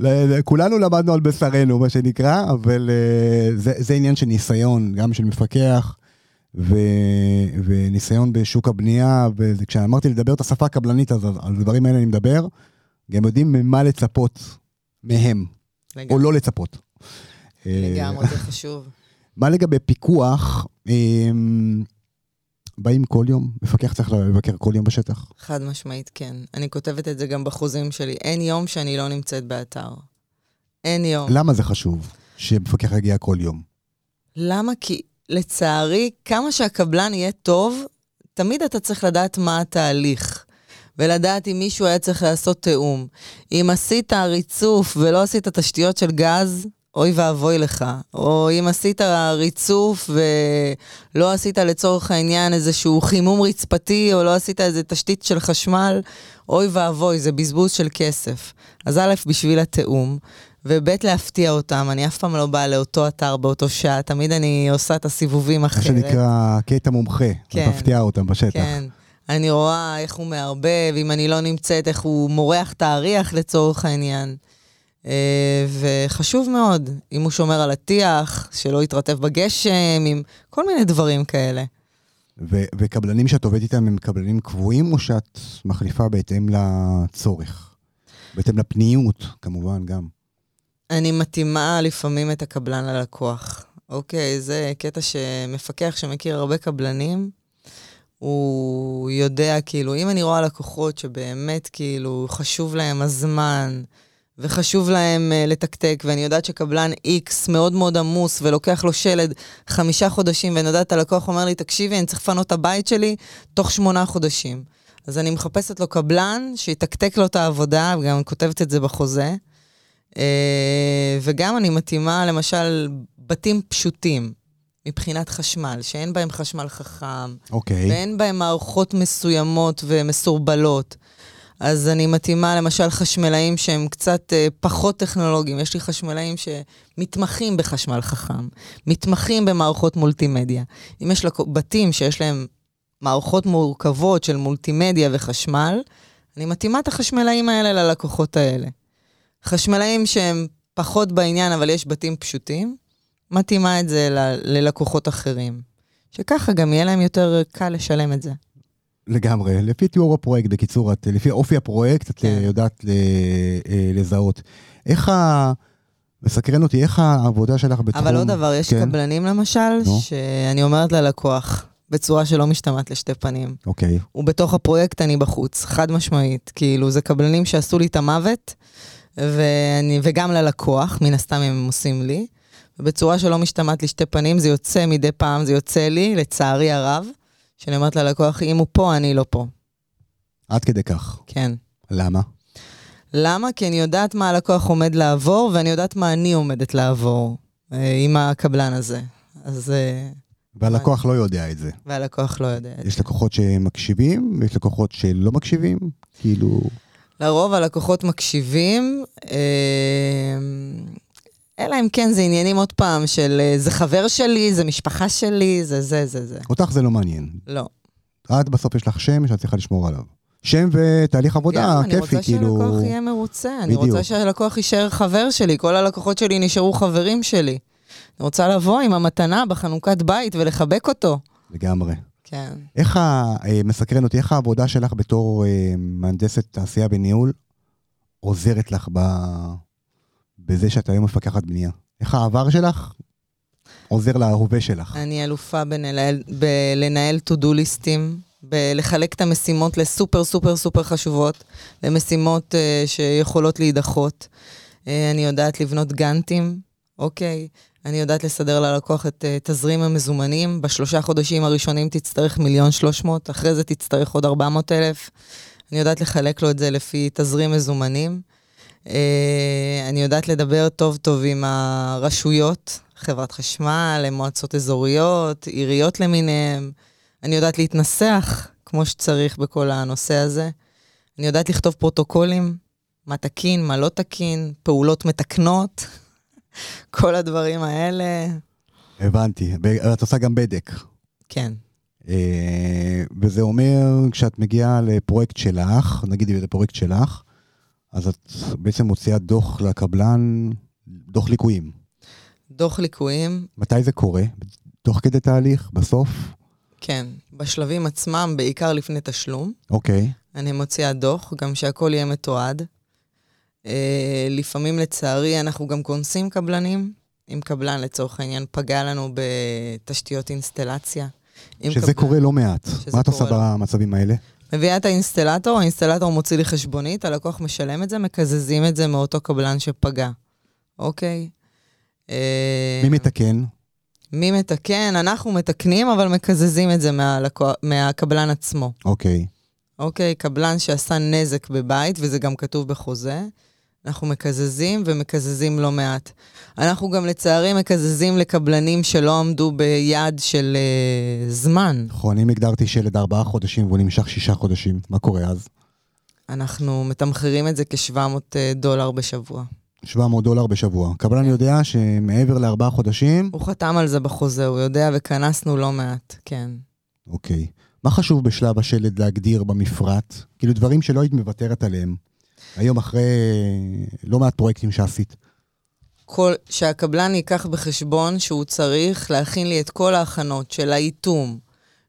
ל- ל- כולנו למדנו על בשרנו, מה שנקרא, אבל אה, זה, זה עניין של ניסיון, גם של מפקח, ו, וניסיון בשוק הבנייה, וכשאמרתי לדבר את השפה הקבלנית, אז על הדברים האלה אני מדבר, גם יודעים ממה לצפות מהם, או לגמרי, לא לצפות. אה, לגמרי, זה [LAUGHS] חשוב. מה לגבי פיקוח? אמ, באים כל יום? מפקח צריך לבקר כל יום בשטח? חד משמעית, כן. אני כותבת את זה גם בחוזים שלי. אין יום שאני לא נמצאת באתר. אין יום. למה זה חשוב שמפקח יגיע כל יום? למה? כי לצערי, כמה שהקבלן יהיה טוב, תמיד אתה צריך לדעת מה התהליך. ולדעת אם מישהו היה צריך לעשות תיאום. אם עשית ריצוף ולא עשית תשתיות של גז, אוי ואבוי לך. או אם עשית ריצוף ולא עשית לצורך העניין איזשהו חימום רצפתי, או לא עשית איזה תשתית של חשמל, אוי ואבוי, זה בזבוז של כסף. אז א', בשביל התיאום, וב', להפתיע אותם. אני אף פעם לא באה לאותו אתר באותו שעה, תמיד אני עושה את הסיבובים מה אחרת. שנקרא קטע מומחה, כן. מפתיעה אותם בשטח. כן. אני רואה איך הוא מערבב, אם אני לא נמצאת, איך הוא מורח את האריח לצורך העניין. אה, וחשוב מאוד, אם הוא שומר על הטיח, שלא יתרטב בגשם, עם כל מיני דברים כאלה. ו- וקבלנים שאת עובדת איתם הם קבלנים קבועים, או שאת מחליפה בהתאם לצורך? בהתאם לפניות, כמובן, גם. אני מתאימה לפעמים את הקבלן ללקוח. אוקיי, זה קטע שמפקח שמכיר הרבה קבלנים, הוא יודע, כאילו, אם אני רואה לקוחות שבאמת, כאילו, חשוב להם הזמן, וחשוב להם uh, לתקתק, ואני יודעת שקבלן X מאוד מאוד עמוס ולוקח לו שלד חמישה חודשים, ואני יודעת, הלקוח אומר לי, תקשיבי, אני צריך לפנות את הבית שלי תוך שמונה חודשים. אז אני מחפשת לו קבלן שיתקתק לו את העבודה, וגם כותבת את זה בחוזה. Uh, וגם אני מתאימה, למשל, בתים פשוטים. מבחינת חשמל, שאין בהם חשמל חכם, אוקיי. ואין בהם מערכות מסוימות ומסורבלות. אז אני מתאימה למשל חשמלאים שהם קצת אה, פחות טכנולוגיים. יש לי חשמלאים שמתמחים בחשמל חכם, מתמחים במערכות מולטימדיה. אם יש לק... בתים שיש להם מערכות מורכבות של מולטימדיה וחשמל, אני מתאימה את החשמלאים האלה ללקוחות האלה. חשמלאים שהם פחות בעניין, אבל יש בתים פשוטים, מתאימה את זה ל... ללקוחות אחרים. שככה גם יהיה להם יותר קל לשלם את זה. לגמרי. לפי תיאור הפרויקט, בקיצור, את, לפי אופי הפרויקט, את כן. יודעת אה, לזהות. איך ה... מסקרן אותי, איך העבודה שלך בתחום... אבל עוד דבר, יש כן? קבלנים למשל, נו. שאני אומרת ללקוח, בצורה שלא משתמעת לשתי פנים, אוקיי. הוא בתוך הפרויקט, אני בחוץ, חד משמעית. כאילו, זה קבלנים שעשו לי את המוות, ואני, וגם ללקוח, מן הסתם הם עושים לי. ובצורה שלא משתמעת לשתי פנים, זה יוצא מדי פעם, זה יוצא לי, לצערי הרב, שאני אומרת ללקוח, אם הוא פה, אני לא פה. עד כדי כך. כן. למה? למה? כי אני יודעת מה הלקוח עומד לעבור, ואני יודעת מה אני עומדת לעבור אה, עם הקבלן הזה. אז... אה, והלקוח לא יודע את זה. והלקוח לא יודע את זה. יש לקוחות שמקשיבים, ויש לקוחות שלא מקשיבים, כאילו... לרוב הלקוחות מקשיבים, אה, אלא אם כן זה עניינים עוד פעם של אה, זה חבר שלי, זה משפחה שלי, זה זה זה זה. אותך זה לא מעניין. לא. את בסוף יש לך שם שאת צריכה לשמור עליו. שם ותהליך עבודה, אני כיפי, רוצה כאילו... שהלקוח יהיה מרוצה, אני בדיוק. רוצה שהלקוח יישאר חבר שלי, כל הלקוחות שלי נשארו חברים שלי. אני רוצה לבוא עם המתנה בחנוכת בית ולחבק אותו. לגמרי. כן. איך ה... אה, מסקרן אותי, איך העבודה שלך בתור אה, מהנדסת תעשייה בניהול עוזרת לך ב... בזה שאת היום מפקחת בנייה? איך העבר שלך עוזר להווה שלך? אני אלופה בלנהל, בלנהל to-do ליסטים, בלחלק את המשימות לסופר סופר סופר חשובות, למשימות uh, שיכולות להידחות. Uh, אני יודעת לבנות גאנטים, אוקיי? אני יודעת לסדר ללקוח את uh, תזרים המזומנים. בשלושה חודשים הראשונים תצטרך מיליון שלוש מאות, אחרי זה תצטרך עוד ארבע מאות אלף. אני יודעת לחלק לו את זה לפי תזרים מזומנים. Uh, אני יודעת לדבר טוב טוב עם הרשויות, חברת חשמל, מועצות אזוריות, עיריות למיניהם. אני יודעת להתנסח כמו שצריך בכל הנושא הזה. אני יודעת לכתוב פרוטוקולים, מה תקין, מה לא תקין, פעולות מתקנות, כל הדברים האלה. הבנתי. ואת עושה גם בדק. כן. אה, וזה אומר, כשאת מגיעה לפרויקט שלך, נגיד לפרויקט שלך, אז את בעצם מוציאה דוח לקבלן, דוח ליקויים. דוח ליקויים, מתי זה קורה? תוך כדי תהליך? בסוף? כן. בשלבים עצמם, בעיקר לפני תשלום, אוקיי. אני מוציאה דוח, גם שהכל יהיה מתועד. אה, לפעמים, לצערי, אנחנו גם כונסים קבלנים. אם קבלן, לצורך העניין, פגע לנו בתשתיות אינסטלציה. שזה קבלן- קורה לא מעט. מה את עושה לא. במצבים האלה? מביאה את האינסטלטור, האינסטלטור מוציא לי חשבונית, הלקוח משלם את זה, מקזזים את זה מאותו קבלן שפגע, אוקיי? אה, מי מתקן? מי מתקן? אנחנו מתקנים, אבל מקזזים את זה מהלקוח, מהקבלן עצמו. אוקיי. אוקיי? קבלן שעשה נזק בבית, וזה גם כתוב בחוזה, אנחנו מקזזים ומקזזים לא מעט. אנחנו גם לצערי מקזזים לקבלנים שלא עמדו ביעד של אה, זמן. נכון, אם הגדרתי שלד ארבעה חודשים והוא נמשך שישה חודשים, מה קורה אז? אנחנו מתמחרים את זה כ-700 דולר בשבוע. 700 דולר בשבוע. קבלן יודע שמעבר לארבעה חודשים, הוא חתם על זה בחוזה, הוא יודע, וכנסנו לא מעט, כן. אוקיי. מה חשוב בשלב השלד להגדיר במפרט? כאילו דברים שלא היית מוותרת עליהם. היום אחרי לא מעט פרויקטים שעשית. כל, שהקבלן ייקח בחשבון שהוא צריך להכין לי את כל ההכנות של האיטום,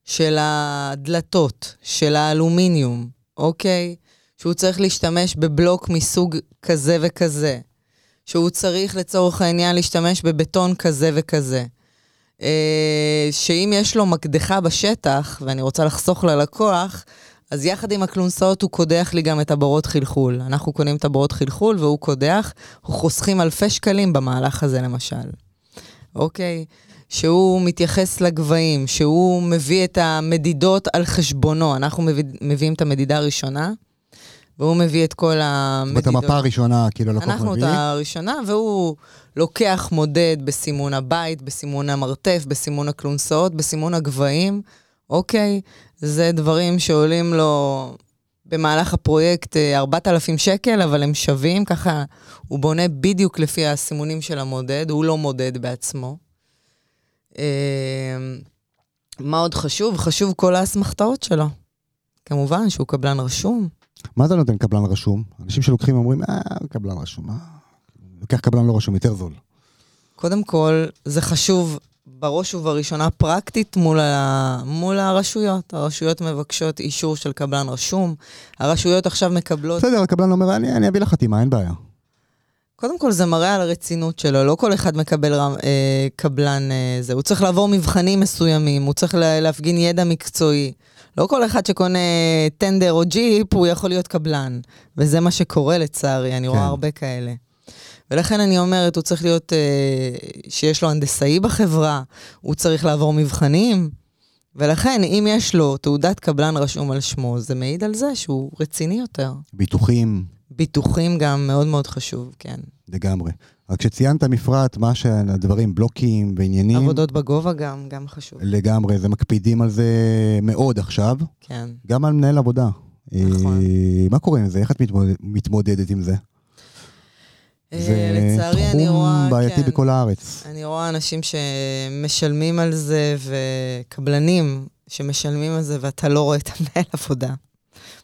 של הדלתות, של האלומיניום, אוקיי? שהוא צריך להשתמש בבלוק מסוג כזה וכזה. שהוא צריך לצורך העניין להשתמש בבטון כזה וכזה. אה, שאם יש לו מקדחה בשטח, ואני רוצה לחסוך ללקוח, אז יחד עם הכלונסאות הוא קודח לי גם את הבורות חלחול. אנחנו קונים את הבורות חלחול והוא קודח, אנחנו חוסכים אלפי שקלים במהלך הזה למשל. אוקיי? שהוא מתייחס לגבהים, שהוא מביא את המדידות על חשבונו. אנחנו מביא, מביאים את המדידה הראשונה, והוא מביא את כל המדידות. זאת המפה הראשונה, כאילו לקוח מביא. אנחנו את הראשונה, והוא לוקח מודד בסימון הבית, בסימון המרתף, בסימון הכלונסאות, בסימון הגבהים, אוקיי? זה דברים שעולים לו במהלך הפרויקט 4,000 אה, שקל, אבל הם שווים, ככה הוא בונה בדיוק לפי הסימונים של המודד, הוא לא מודד בעצמו. אה, מה עוד חשוב? חשוב כל האסמכתאות שלו. כמובן שהוא קבלן רשום. מה זה נותן קבלן רשום? אנשים שלוקחים אומרים, אה, קבלן רשום, אה, לוקח קבלן לא רשום, יותר זול. קודם כל, זה חשוב בראש ובראשונה פרקטית מול, ה... מול הרשויות. הרשויות מבקשות אישור של קבלן רשום, הרשויות עכשיו מקבלות... בסדר, הקבלן אומר, אני, אני אביא לך חתימה, אין בעיה. קודם כל, זה מראה על הרצינות שלו, לא כל אחד מקבל רם, אה, קבלן אה, זה. הוא צריך לעבור מבחנים מסוימים, הוא צריך לה, להפגין ידע מקצועי. לא כל אחד שקונה טנדר או ג'יפ, הוא יכול להיות קבלן. וזה מה שקורה לצערי, אני כן. רואה הרבה כאלה. ולכן אני אומרת, הוא צריך להיות, אה, שיש לו הנדסאי בחברה, הוא צריך לעבור מבחנים, ולכן אם יש לו תעודת קבלן רשום על שמו, זה מעיד על זה שהוא רציני יותר. ביטוחים. ביטוחים גם מאוד מאוד חשוב, כן. לגמרי. רק כשציינת מפרט, מה שהדברים, בלוקים ועניינים... עבודות בגובה גם, גם חשוב. לגמרי, זה מקפידים על זה מאוד עכשיו. כן. גם על מנהל עבודה. נכון. אה, מה קורה עם זה? איך את מתמודד, מתמודדת עם זה? אה, זה לצערי, אני רואה, תחום בעייתי כן, בכל הארץ. אני רואה אנשים שמשלמים על זה, וקבלנים שמשלמים על זה, ואתה לא רואה את המנהל [LAUGHS] עבודה.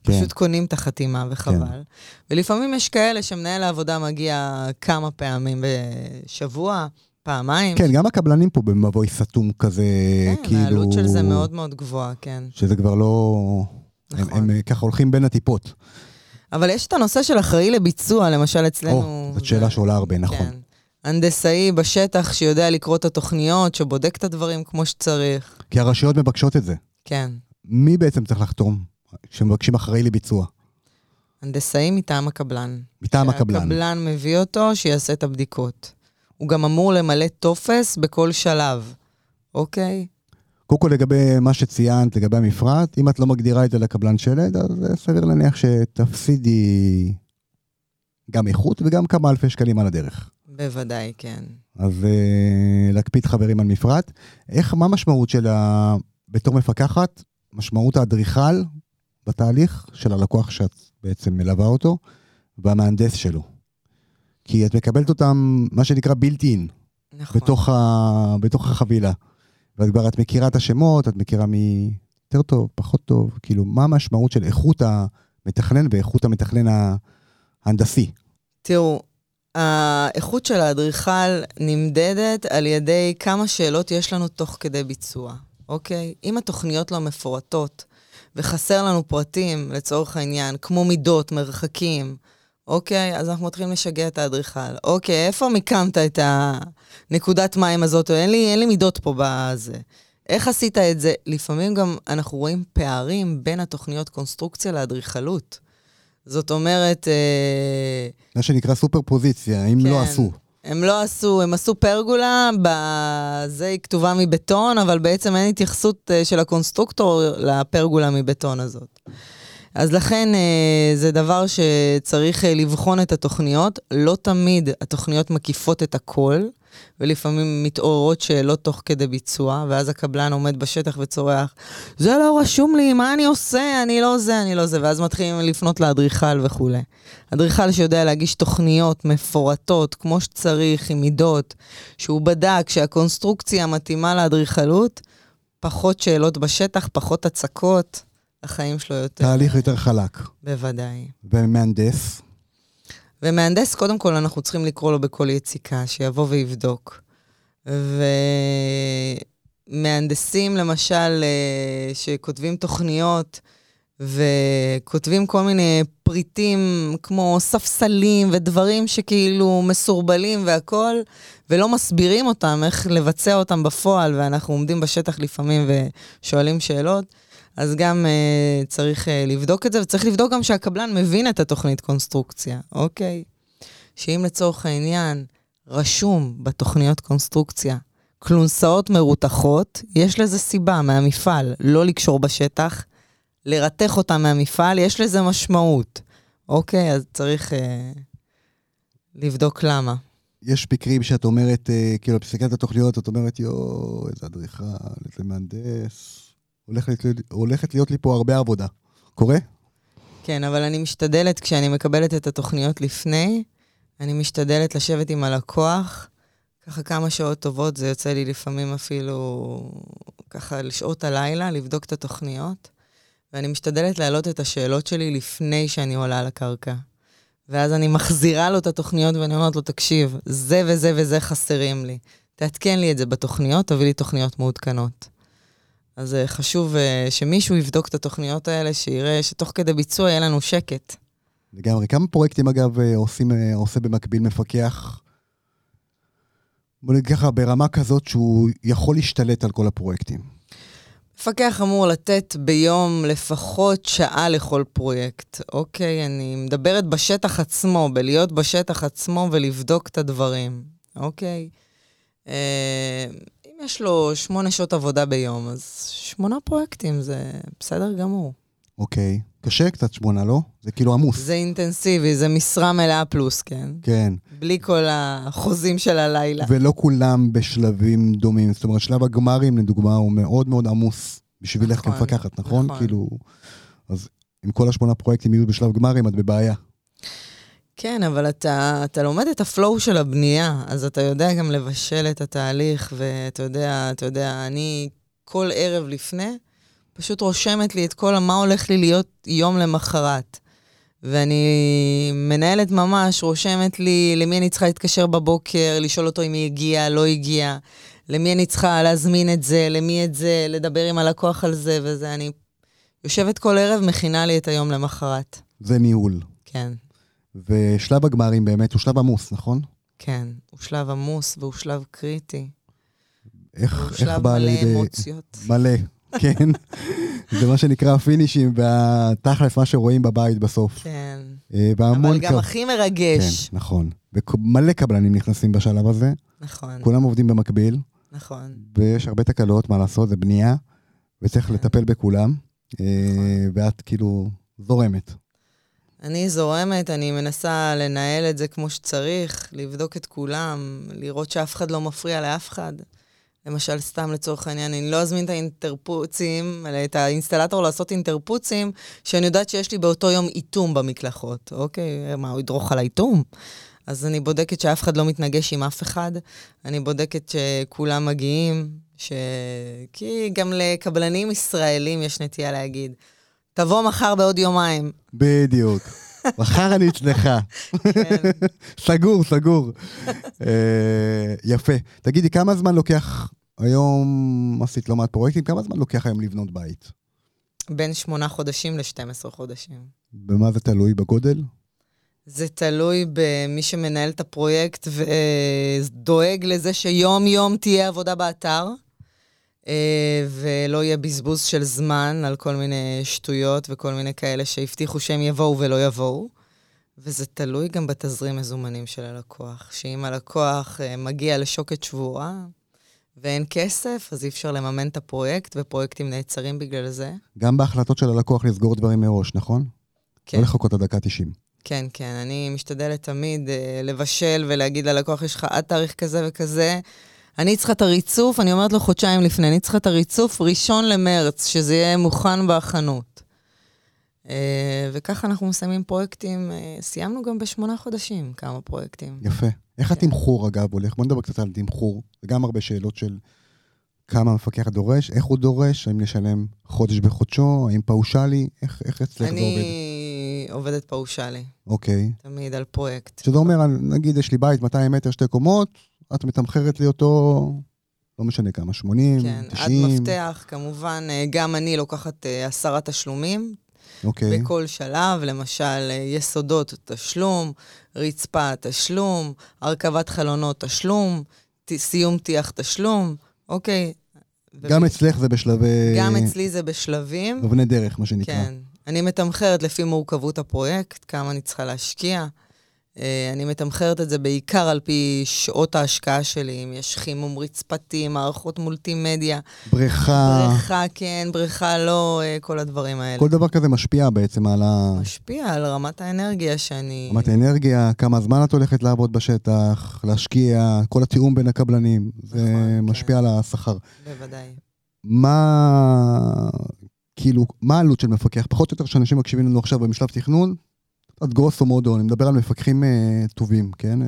כן. פשוט קונים את החתימה וחבל. כן. ולפעמים יש כאלה שמנהל העבודה מגיע כמה פעמים בשבוע, פעמיים. כן, גם הקבלנים פה במבוי סתום כזה, כן, כאילו... כן, העלות של זה מאוד מאוד גבוהה, כן. שזה כבר לא... נכון. הם, הם ככה הולכים בין הטיפות. אבל יש את הנושא של אחראי לביצוע, למשל אצלנו. או, זאת שאלה שעולה הרבה, נכון. כן. הנדסאי בשטח שיודע לקרוא את התוכניות, שבודק את הדברים כמו שצריך. כי הרשויות מבקשות את זה. כן. מי בעצם צריך לחתום כשמבקשים אחראי לביצוע? הנדסאי מטעם הקבלן. מטעם הקבלן. שהקבלן מביא אותו, שיעשה את הבדיקות. הוא גם אמור למלא טופס בכל שלב, אוקיי? קודם כל לגבי מה שציינת, לגבי המפרט, אם את לא מגדירה את זה לקבלן שלד, אז סביר להניח שתפסידי גם איכות וגם כמה אלפי שקלים על הדרך. בוודאי, כן. אז uh, להקפיד חברים על מפרט. איך, מה המשמעות של ה... בתור מפקחת, משמעות האדריכל בתהליך של הלקוח שאת בעצם מלווה אותו, והמהנדס שלו? כי את מקבלת אותם, מה שנקרא בילט אין. נכון. בתוך, ה... בתוך החבילה. ואת כבר את מכירה את השמות, את מכירה מי יותר טוב, פחות טוב, כאילו, מה המשמעות של איכות המתכנן ואיכות המתכנן ההנדסי? תראו, האיכות של האדריכל נמדדת על ידי כמה שאלות יש לנו תוך כדי ביצוע, אוקיי? אם התוכניות לא מפורטות וחסר לנו פרטים, לצורך העניין, כמו מידות, מרחקים, אוקיי, אז אנחנו מתחילים לשגע את האדריכל. אוקיי, איפה מיקמת את הנקודת מים הזאת? אין לי, אין לי מידות פה בזה. איך עשית את זה? לפעמים גם אנחנו רואים פערים בין התוכניות קונסטרוקציה לאדריכלות. זאת אומרת... אה, מה שנקרא סופרפוזיציה, אם לא כן, לא עשו. הם לא עשו, הם עשו פרגולה, זה היא כתובה מבטון, אבל בעצם אין התייחסות אה, של הקונסטרוקטור לפרגולה מבטון הזאת. אז לכן אה, זה דבר שצריך אה, לבחון את התוכניות. לא תמיד התוכניות מקיפות את הכל, ולפעמים מתעוררות שאלות תוך כדי ביצוע, ואז הקבלן עומד בשטח וצורח, זה לא רשום לי, מה אני עושה? אני לא זה, אני לא זה, ואז מתחילים לפנות לאדריכל וכולי. אדריכל שיודע להגיש תוכניות מפורטות, כמו שצריך, עם מידות, שהוא בדק שהקונסטרוקציה מתאימה לאדריכלות, פחות שאלות בשטח, פחות הצקות. החיים שלו יותר... תהליך יותר חלק. בוודאי. ומהנדס? ומהנדס, קודם כל, אנחנו צריכים לקרוא לו בכל יציקה, שיבוא ויבדוק. ומהנדסים, למשל, אה, שכותבים תוכניות וכותבים כל מיני פריטים כמו ספסלים ודברים שכאילו מסורבלים והכול, ולא מסבירים אותם, איך לבצע אותם בפועל, ואנחנו עומדים בשטח לפעמים ושואלים שאלות. אז גם uh, צריך uh, לבדוק את זה, וצריך לבדוק גם שהקבלן מבין את התוכנית קונסטרוקציה, אוקיי? שאם לצורך העניין רשום בתוכניות קונסטרוקציה כלונסאות מרותחות, יש לזה סיבה מהמפעל, לא לקשור בשטח, לרתך אותה מהמפעל, יש לזה משמעות. אוקיי, אז צריך אה, לבדוק למה. יש מקרים שאת אומרת, אה, כאילו, על התוכניות, את אומרת, יואו, איזה אדריכל, איזה מהנדס, הולכת, הולכת להיות לי פה הרבה עבודה. קורה? כן, אבל אני משתדלת, כשאני מקבלת את התוכניות לפני, אני משתדלת לשבת עם הלקוח, ככה כמה שעות טובות, זה יוצא לי לפעמים אפילו ככה לשעות הלילה, לבדוק את התוכניות, ואני משתדלת להעלות את השאלות שלי לפני שאני עולה על הקרקע. ואז אני מחזירה לו את התוכניות ואני אומרת לו, תקשיב, זה וזה וזה חסרים לי. תעדכן לי את זה בתוכניות, תביא לי תוכניות מעודכנות. אז uh, חשוב uh, שמישהו יבדוק את התוכניות האלה, שיראה שתוך כדי ביצוע יהיה לנו שקט. לגמרי. כמה פרויקטים, אגב, אה, עושים, עושה במקביל מפקח? בוא נגיד ככה, ברמה כזאת שהוא יכול להשתלט על כל הפרויקטים. מפקח אמור לתת ביום לפחות שעה לכל פרויקט. אוקיי, אני מדברת בשטח עצמו, בלהיות בשטח עצמו ולבדוק את הדברים. אוקיי? אה, אם יש לו שמונה שעות עבודה ביום, אז שמונה פרויקטים זה בסדר גמור. אוקיי. קשה קצת שמונה, לא? זה כאילו עמוס. זה אינטנסיבי, זה משרה מלאה פלוס, כן. כן. בלי כל החוזים של הלילה. ולא כולם בשלבים דומים. זאת אומרת, שלב הגמרים, לדוגמה, הוא מאוד מאוד עמוס בשבילך נכון, כמפקחת, נכון? נכון. כאילו... אז אם כל השמונה פרויקטים יהיו בשלב גמרים, את בבעיה. כן, אבל אתה, אתה לומד את הפלואו של הבנייה, אז אתה יודע גם לבשל את התהליך, ואתה יודע, אתה יודע, אני כל ערב לפני, פשוט רושמת לי את כל מה הולך לי להיות יום למחרת. ואני מנהלת ממש, רושמת לי למי אני צריכה להתקשר בבוקר, לשאול אותו אם היא הגיעה, לא הגיעה, למי אני צריכה להזמין את זה, למי את זה, לדבר עם הלקוח על זה וזה. אני יושבת כל ערב, מכינה לי את היום למחרת. זה ניהול. כן. ושלב הגמרים באמת הוא שלב עמוס, נכון? כן, הוא שלב עמוס והוא שלב קריטי. איך, איך בא לידי... הוא שלב מלא אמוציות. מלא, [LAUGHS] כן. זה מה שנקרא הפינישים, והתכלס, מה שרואים בבית בסוף. כן. אה, אבל גם הכי מרגש. כן, נכון. ומלא קבלנים נכנסים בשלב הזה. נכון. כולם עובדים במקביל. נכון. ויש הרבה תקלות, מה לעשות, זה בנייה, וצריך כן. לטפל בכולם. אה, נכון. ואת כאילו זורמת. אני זורמת, אני מנסה לנהל את זה כמו שצריך, לבדוק את כולם, לראות שאף אחד לא מפריע לאף אחד. למשל, סתם לצורך העניין, אני לא אזמין את האינטרפוצים, את האינסטלטור לעשות אינטרפוצים, שאני יודעת שיש לי באותו יום איתום במקלחות, אוקיי? מה, הוא ידרוך על האיתום? אז אני בודקת שאף אחד לא מתנגש עם אף אחד, אני בודקת שכולם מגיעים, ש... כי גם לקבלנים ישראלים יש נטייה להגיד, תבוא מחר בעוד יומיים. בדיוק. [LAUGHS] מחר אני אצלך. כן. סגור, סגור. אה, יפה. תגידי, כמה זמן לוקח, היום עשית לא מעט פרויקטים, כמה זמן לוקח היום לבנות בית? בין שמונה חודשים ל-12 חודשים. במה זה תלוי? בגודל? זה תלוי במי שמנהל את הפרויקט ודואג לזה שיום-יום תהיה עבודה באתר, אה, ולא יהיה בזבוז של זמן על כל מיני שטויות וכל מיני כאלה שהבטיחו שהם יבואו ולא יבואו. וזה תלוי גם בתזרים מזומנים של הלקוח, שאם הלקוח אה, מגיע לשוקת שבורה ואין כסף, אז אי אפשר לממן את הפרויקט, ופרויקטים נעצרים בגלל זה. גם בהחלטות של הלקוח לסגור דברים מראש, נכון? כן. לא לחכות עד דקה 90. כן, כן. אני משתדלת תמיד אה, לבשל ולהגיד ללקוח, יש לך עד תאריך כזה וכזה. אני צריכה את הריצוף, אני אומרת לו חודשיים לפני, אני צריכה את הריצוף ראשון למרץ, שזה יהיה מוכן בחנות. אה, וככה אנחנו מסיימים פרויקטים, אה, סיימנו גם בשמונה חודשים כמה פרויקטים. יפה. איך כן. התמחור, אגב, הולך? בוא נדבר קצת על תמחור. זה גם הרבה שאלות של כמה המפקח דורש, איך הוא דורש, האם לשלם חודש בחודשו, האם פאושלי, איך, איך אצלך זה עובד? אני עובדת פאושלי. אוקיי. תמיד על פרויקט. שזה אומר, נגיד יש לי בית 200 מטר, שתי קומות, את מתמחרת לי אותו, לא משנה כמה, 80, כן, 90. כן, עד מפתח, כמובן, אה, גם אני לוקחת אה, עשרה תשלומים. אוקיי. בכל שלב, למשל, אה, יסודות תשלום, רצפה תשלום, הרכבת חלונות תשלום, סיום טיח תשלום, אוקיי? גם אצלך זה בשלבי... גם אצלי זה בשלבים. אבני דרך, מה שנקרא. כן. אני מתמחרת לפי מורכבות הפרויקט, כמה אני צריכה להשקיע. אה, אני מתמחרת את זה בעיקר על פי שעות ההשקעה שלי, אם יש חימום רצפתי, מערכות מולטימדיה. בריכה. בריכה כן, בריכה לא, אה, כל הדברים האלה. כל דבר כזה משפיע בעצם על ה... משפיע על רמת האנרגיה שאני... רמת האנרגיה, כמה זמן את הולכת לעבוד בשטח, להשקיע, כל התיאום בין הקבלנים, זה נכון, משפיע כן. על השכר. בוודאי. מה, כאילו, מה העלות של מפקח? פחות או יותר שאנשים מקשיבים לנו עכשיו במשלב תכנון, עד גרוסו מודו, אני מדבר על מפקחים אה, טובים, כן? אה,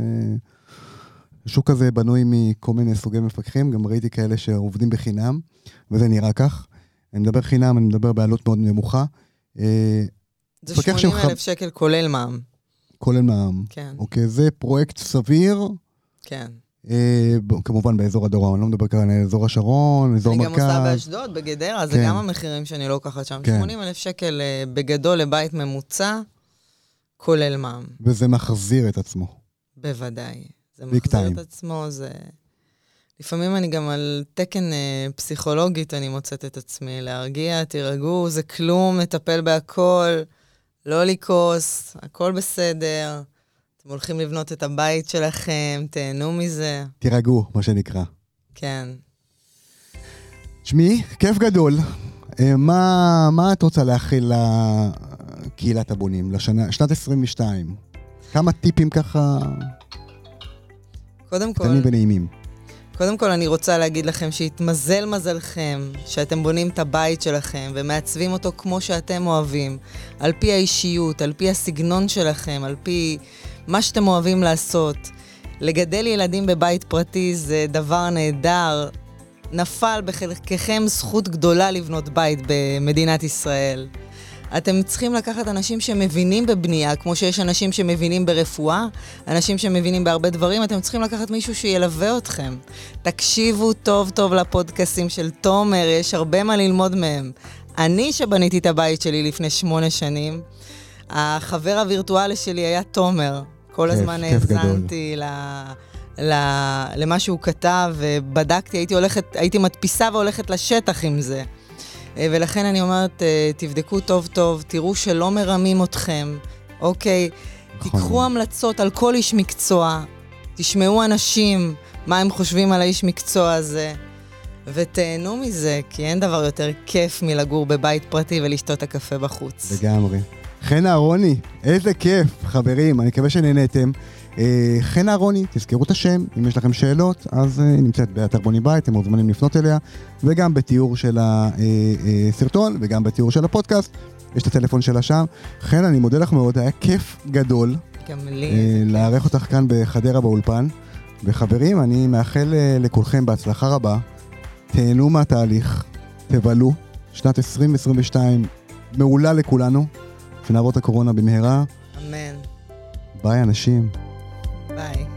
השוק הזה בנוי מכל מיני סוגי מפקחים, גם ראיתי כאלה שעובדים בחינם, וזה נראה כך. אני מדבר חינם, אני מדבר בעלות מאוד נמוכה. אה, זה מפקח 80 שמח- אלף שקל כולל מע"מ. כולל מע"מ. כן, אוקיי, זה פרויקט סביר, כן. אה, כמובן באזור הדרום, אני לא מדבר כאן על אזור השרון, אזור אני מרכז. גם עושה באשדוד, בגדרה, זה כן. גם המחירים שאני לוקחת שם. כן. 80 אלף שקל אה, בגדול לבית ממוצע, כולל מע"מ. וזה מחזיר את עצמו. בוודאי. זה מחזיר טיים. את עצמו, זה... לפעמים אני גם על תקן אה, פסיכולוגית, אני מוצאת את עצמי. להרגיע, תירגעו, זה כלום, נטפל בהכל, לא לכעוס, הכל בסדר. אתם הולכים לבנות את הבית שלכם, תהנו מזה. תירגעו, מה שנקרא. כן. תשמעי, כיף גדול. אה, מה, מה את רוצה להכיל לקהילת הבונים, לשנה, שנת 22? כמה טיפים ככה קודם כל, קטנים ונעימים. קודם כל אני רוצה להגיד לכם שהתמזל מזלכם, שאתם בונים את הבית שלכם ומעצבים אותו כמו שאתם אוהבים, על פי האישיות, על פי הסגנון שלכם, על פי מה שאתם אוהבים לעשות. לגדל ילדים בבית פרטי זה דבר נהדר. נפל בחלקכם זכות גדולה לבנות בית במדינת ישראל. אתם צריכים לקחת אנשים שמבינים בבנייה, כמו שיש אנשים שמבינים ברפואה, אנשים שמבינים בהרבה דברים, אתם צריכים לקחת מישהו שילווה אתכם. תקשיבו טוב טוב לפודקאסים של תומר, יש הרבה מה ללמוד מהם. אני, שבניתי את הבית שלי לפני שמונה שנים, החבר הווירטואלי שלי היה תומר. כל כיף, הזמן. האזנתי ל... ל... למה שהוא כתב, ובדקתי, הייתי הולכת, הייתי מדפיסה והולכת לשטח עם זה. אה, ולכן אני אומרת, אה, תבדקו טוב טוב, תראו שלא מרמים אתכם, אוקיי? נכון. תיקחו המלצות על כל איש מקצוע, תשמעו אנשים, מה הם חושבים על האיש מקצוע הזה, ותהנו מזה, כי אין דבר יותר כיף מלגור בבית פרטי ולשתות את הקפה בחוץ. לגמרי. חן אהרוני, איזה כיף, חברים, אני מקווה שנהניתם. אה, חן אהרוני, תזכרו את השם, אם יש לכם שאלות, אז אה, היא נמצאת באתר בוני בית, אתם מוזמנים לפנות אליה, וגם בתיאור של הסרטון, וגם בתיאור של הפודקאסט, יש את הטלפון שלה שם. חן, אני מודה לך מאוד, היה כיף גדול גם לי. אה, לארח אותך כאן בחדרה באולפן. וחברים, אני מאחל אה, לכולכם בהצלחה רבה, תהנו מהתהליך, תבלו, שנת 2022 מעולה לכולנו, שנעבור את הקורונה במהרה. אמן. ביי אנשים. ביי.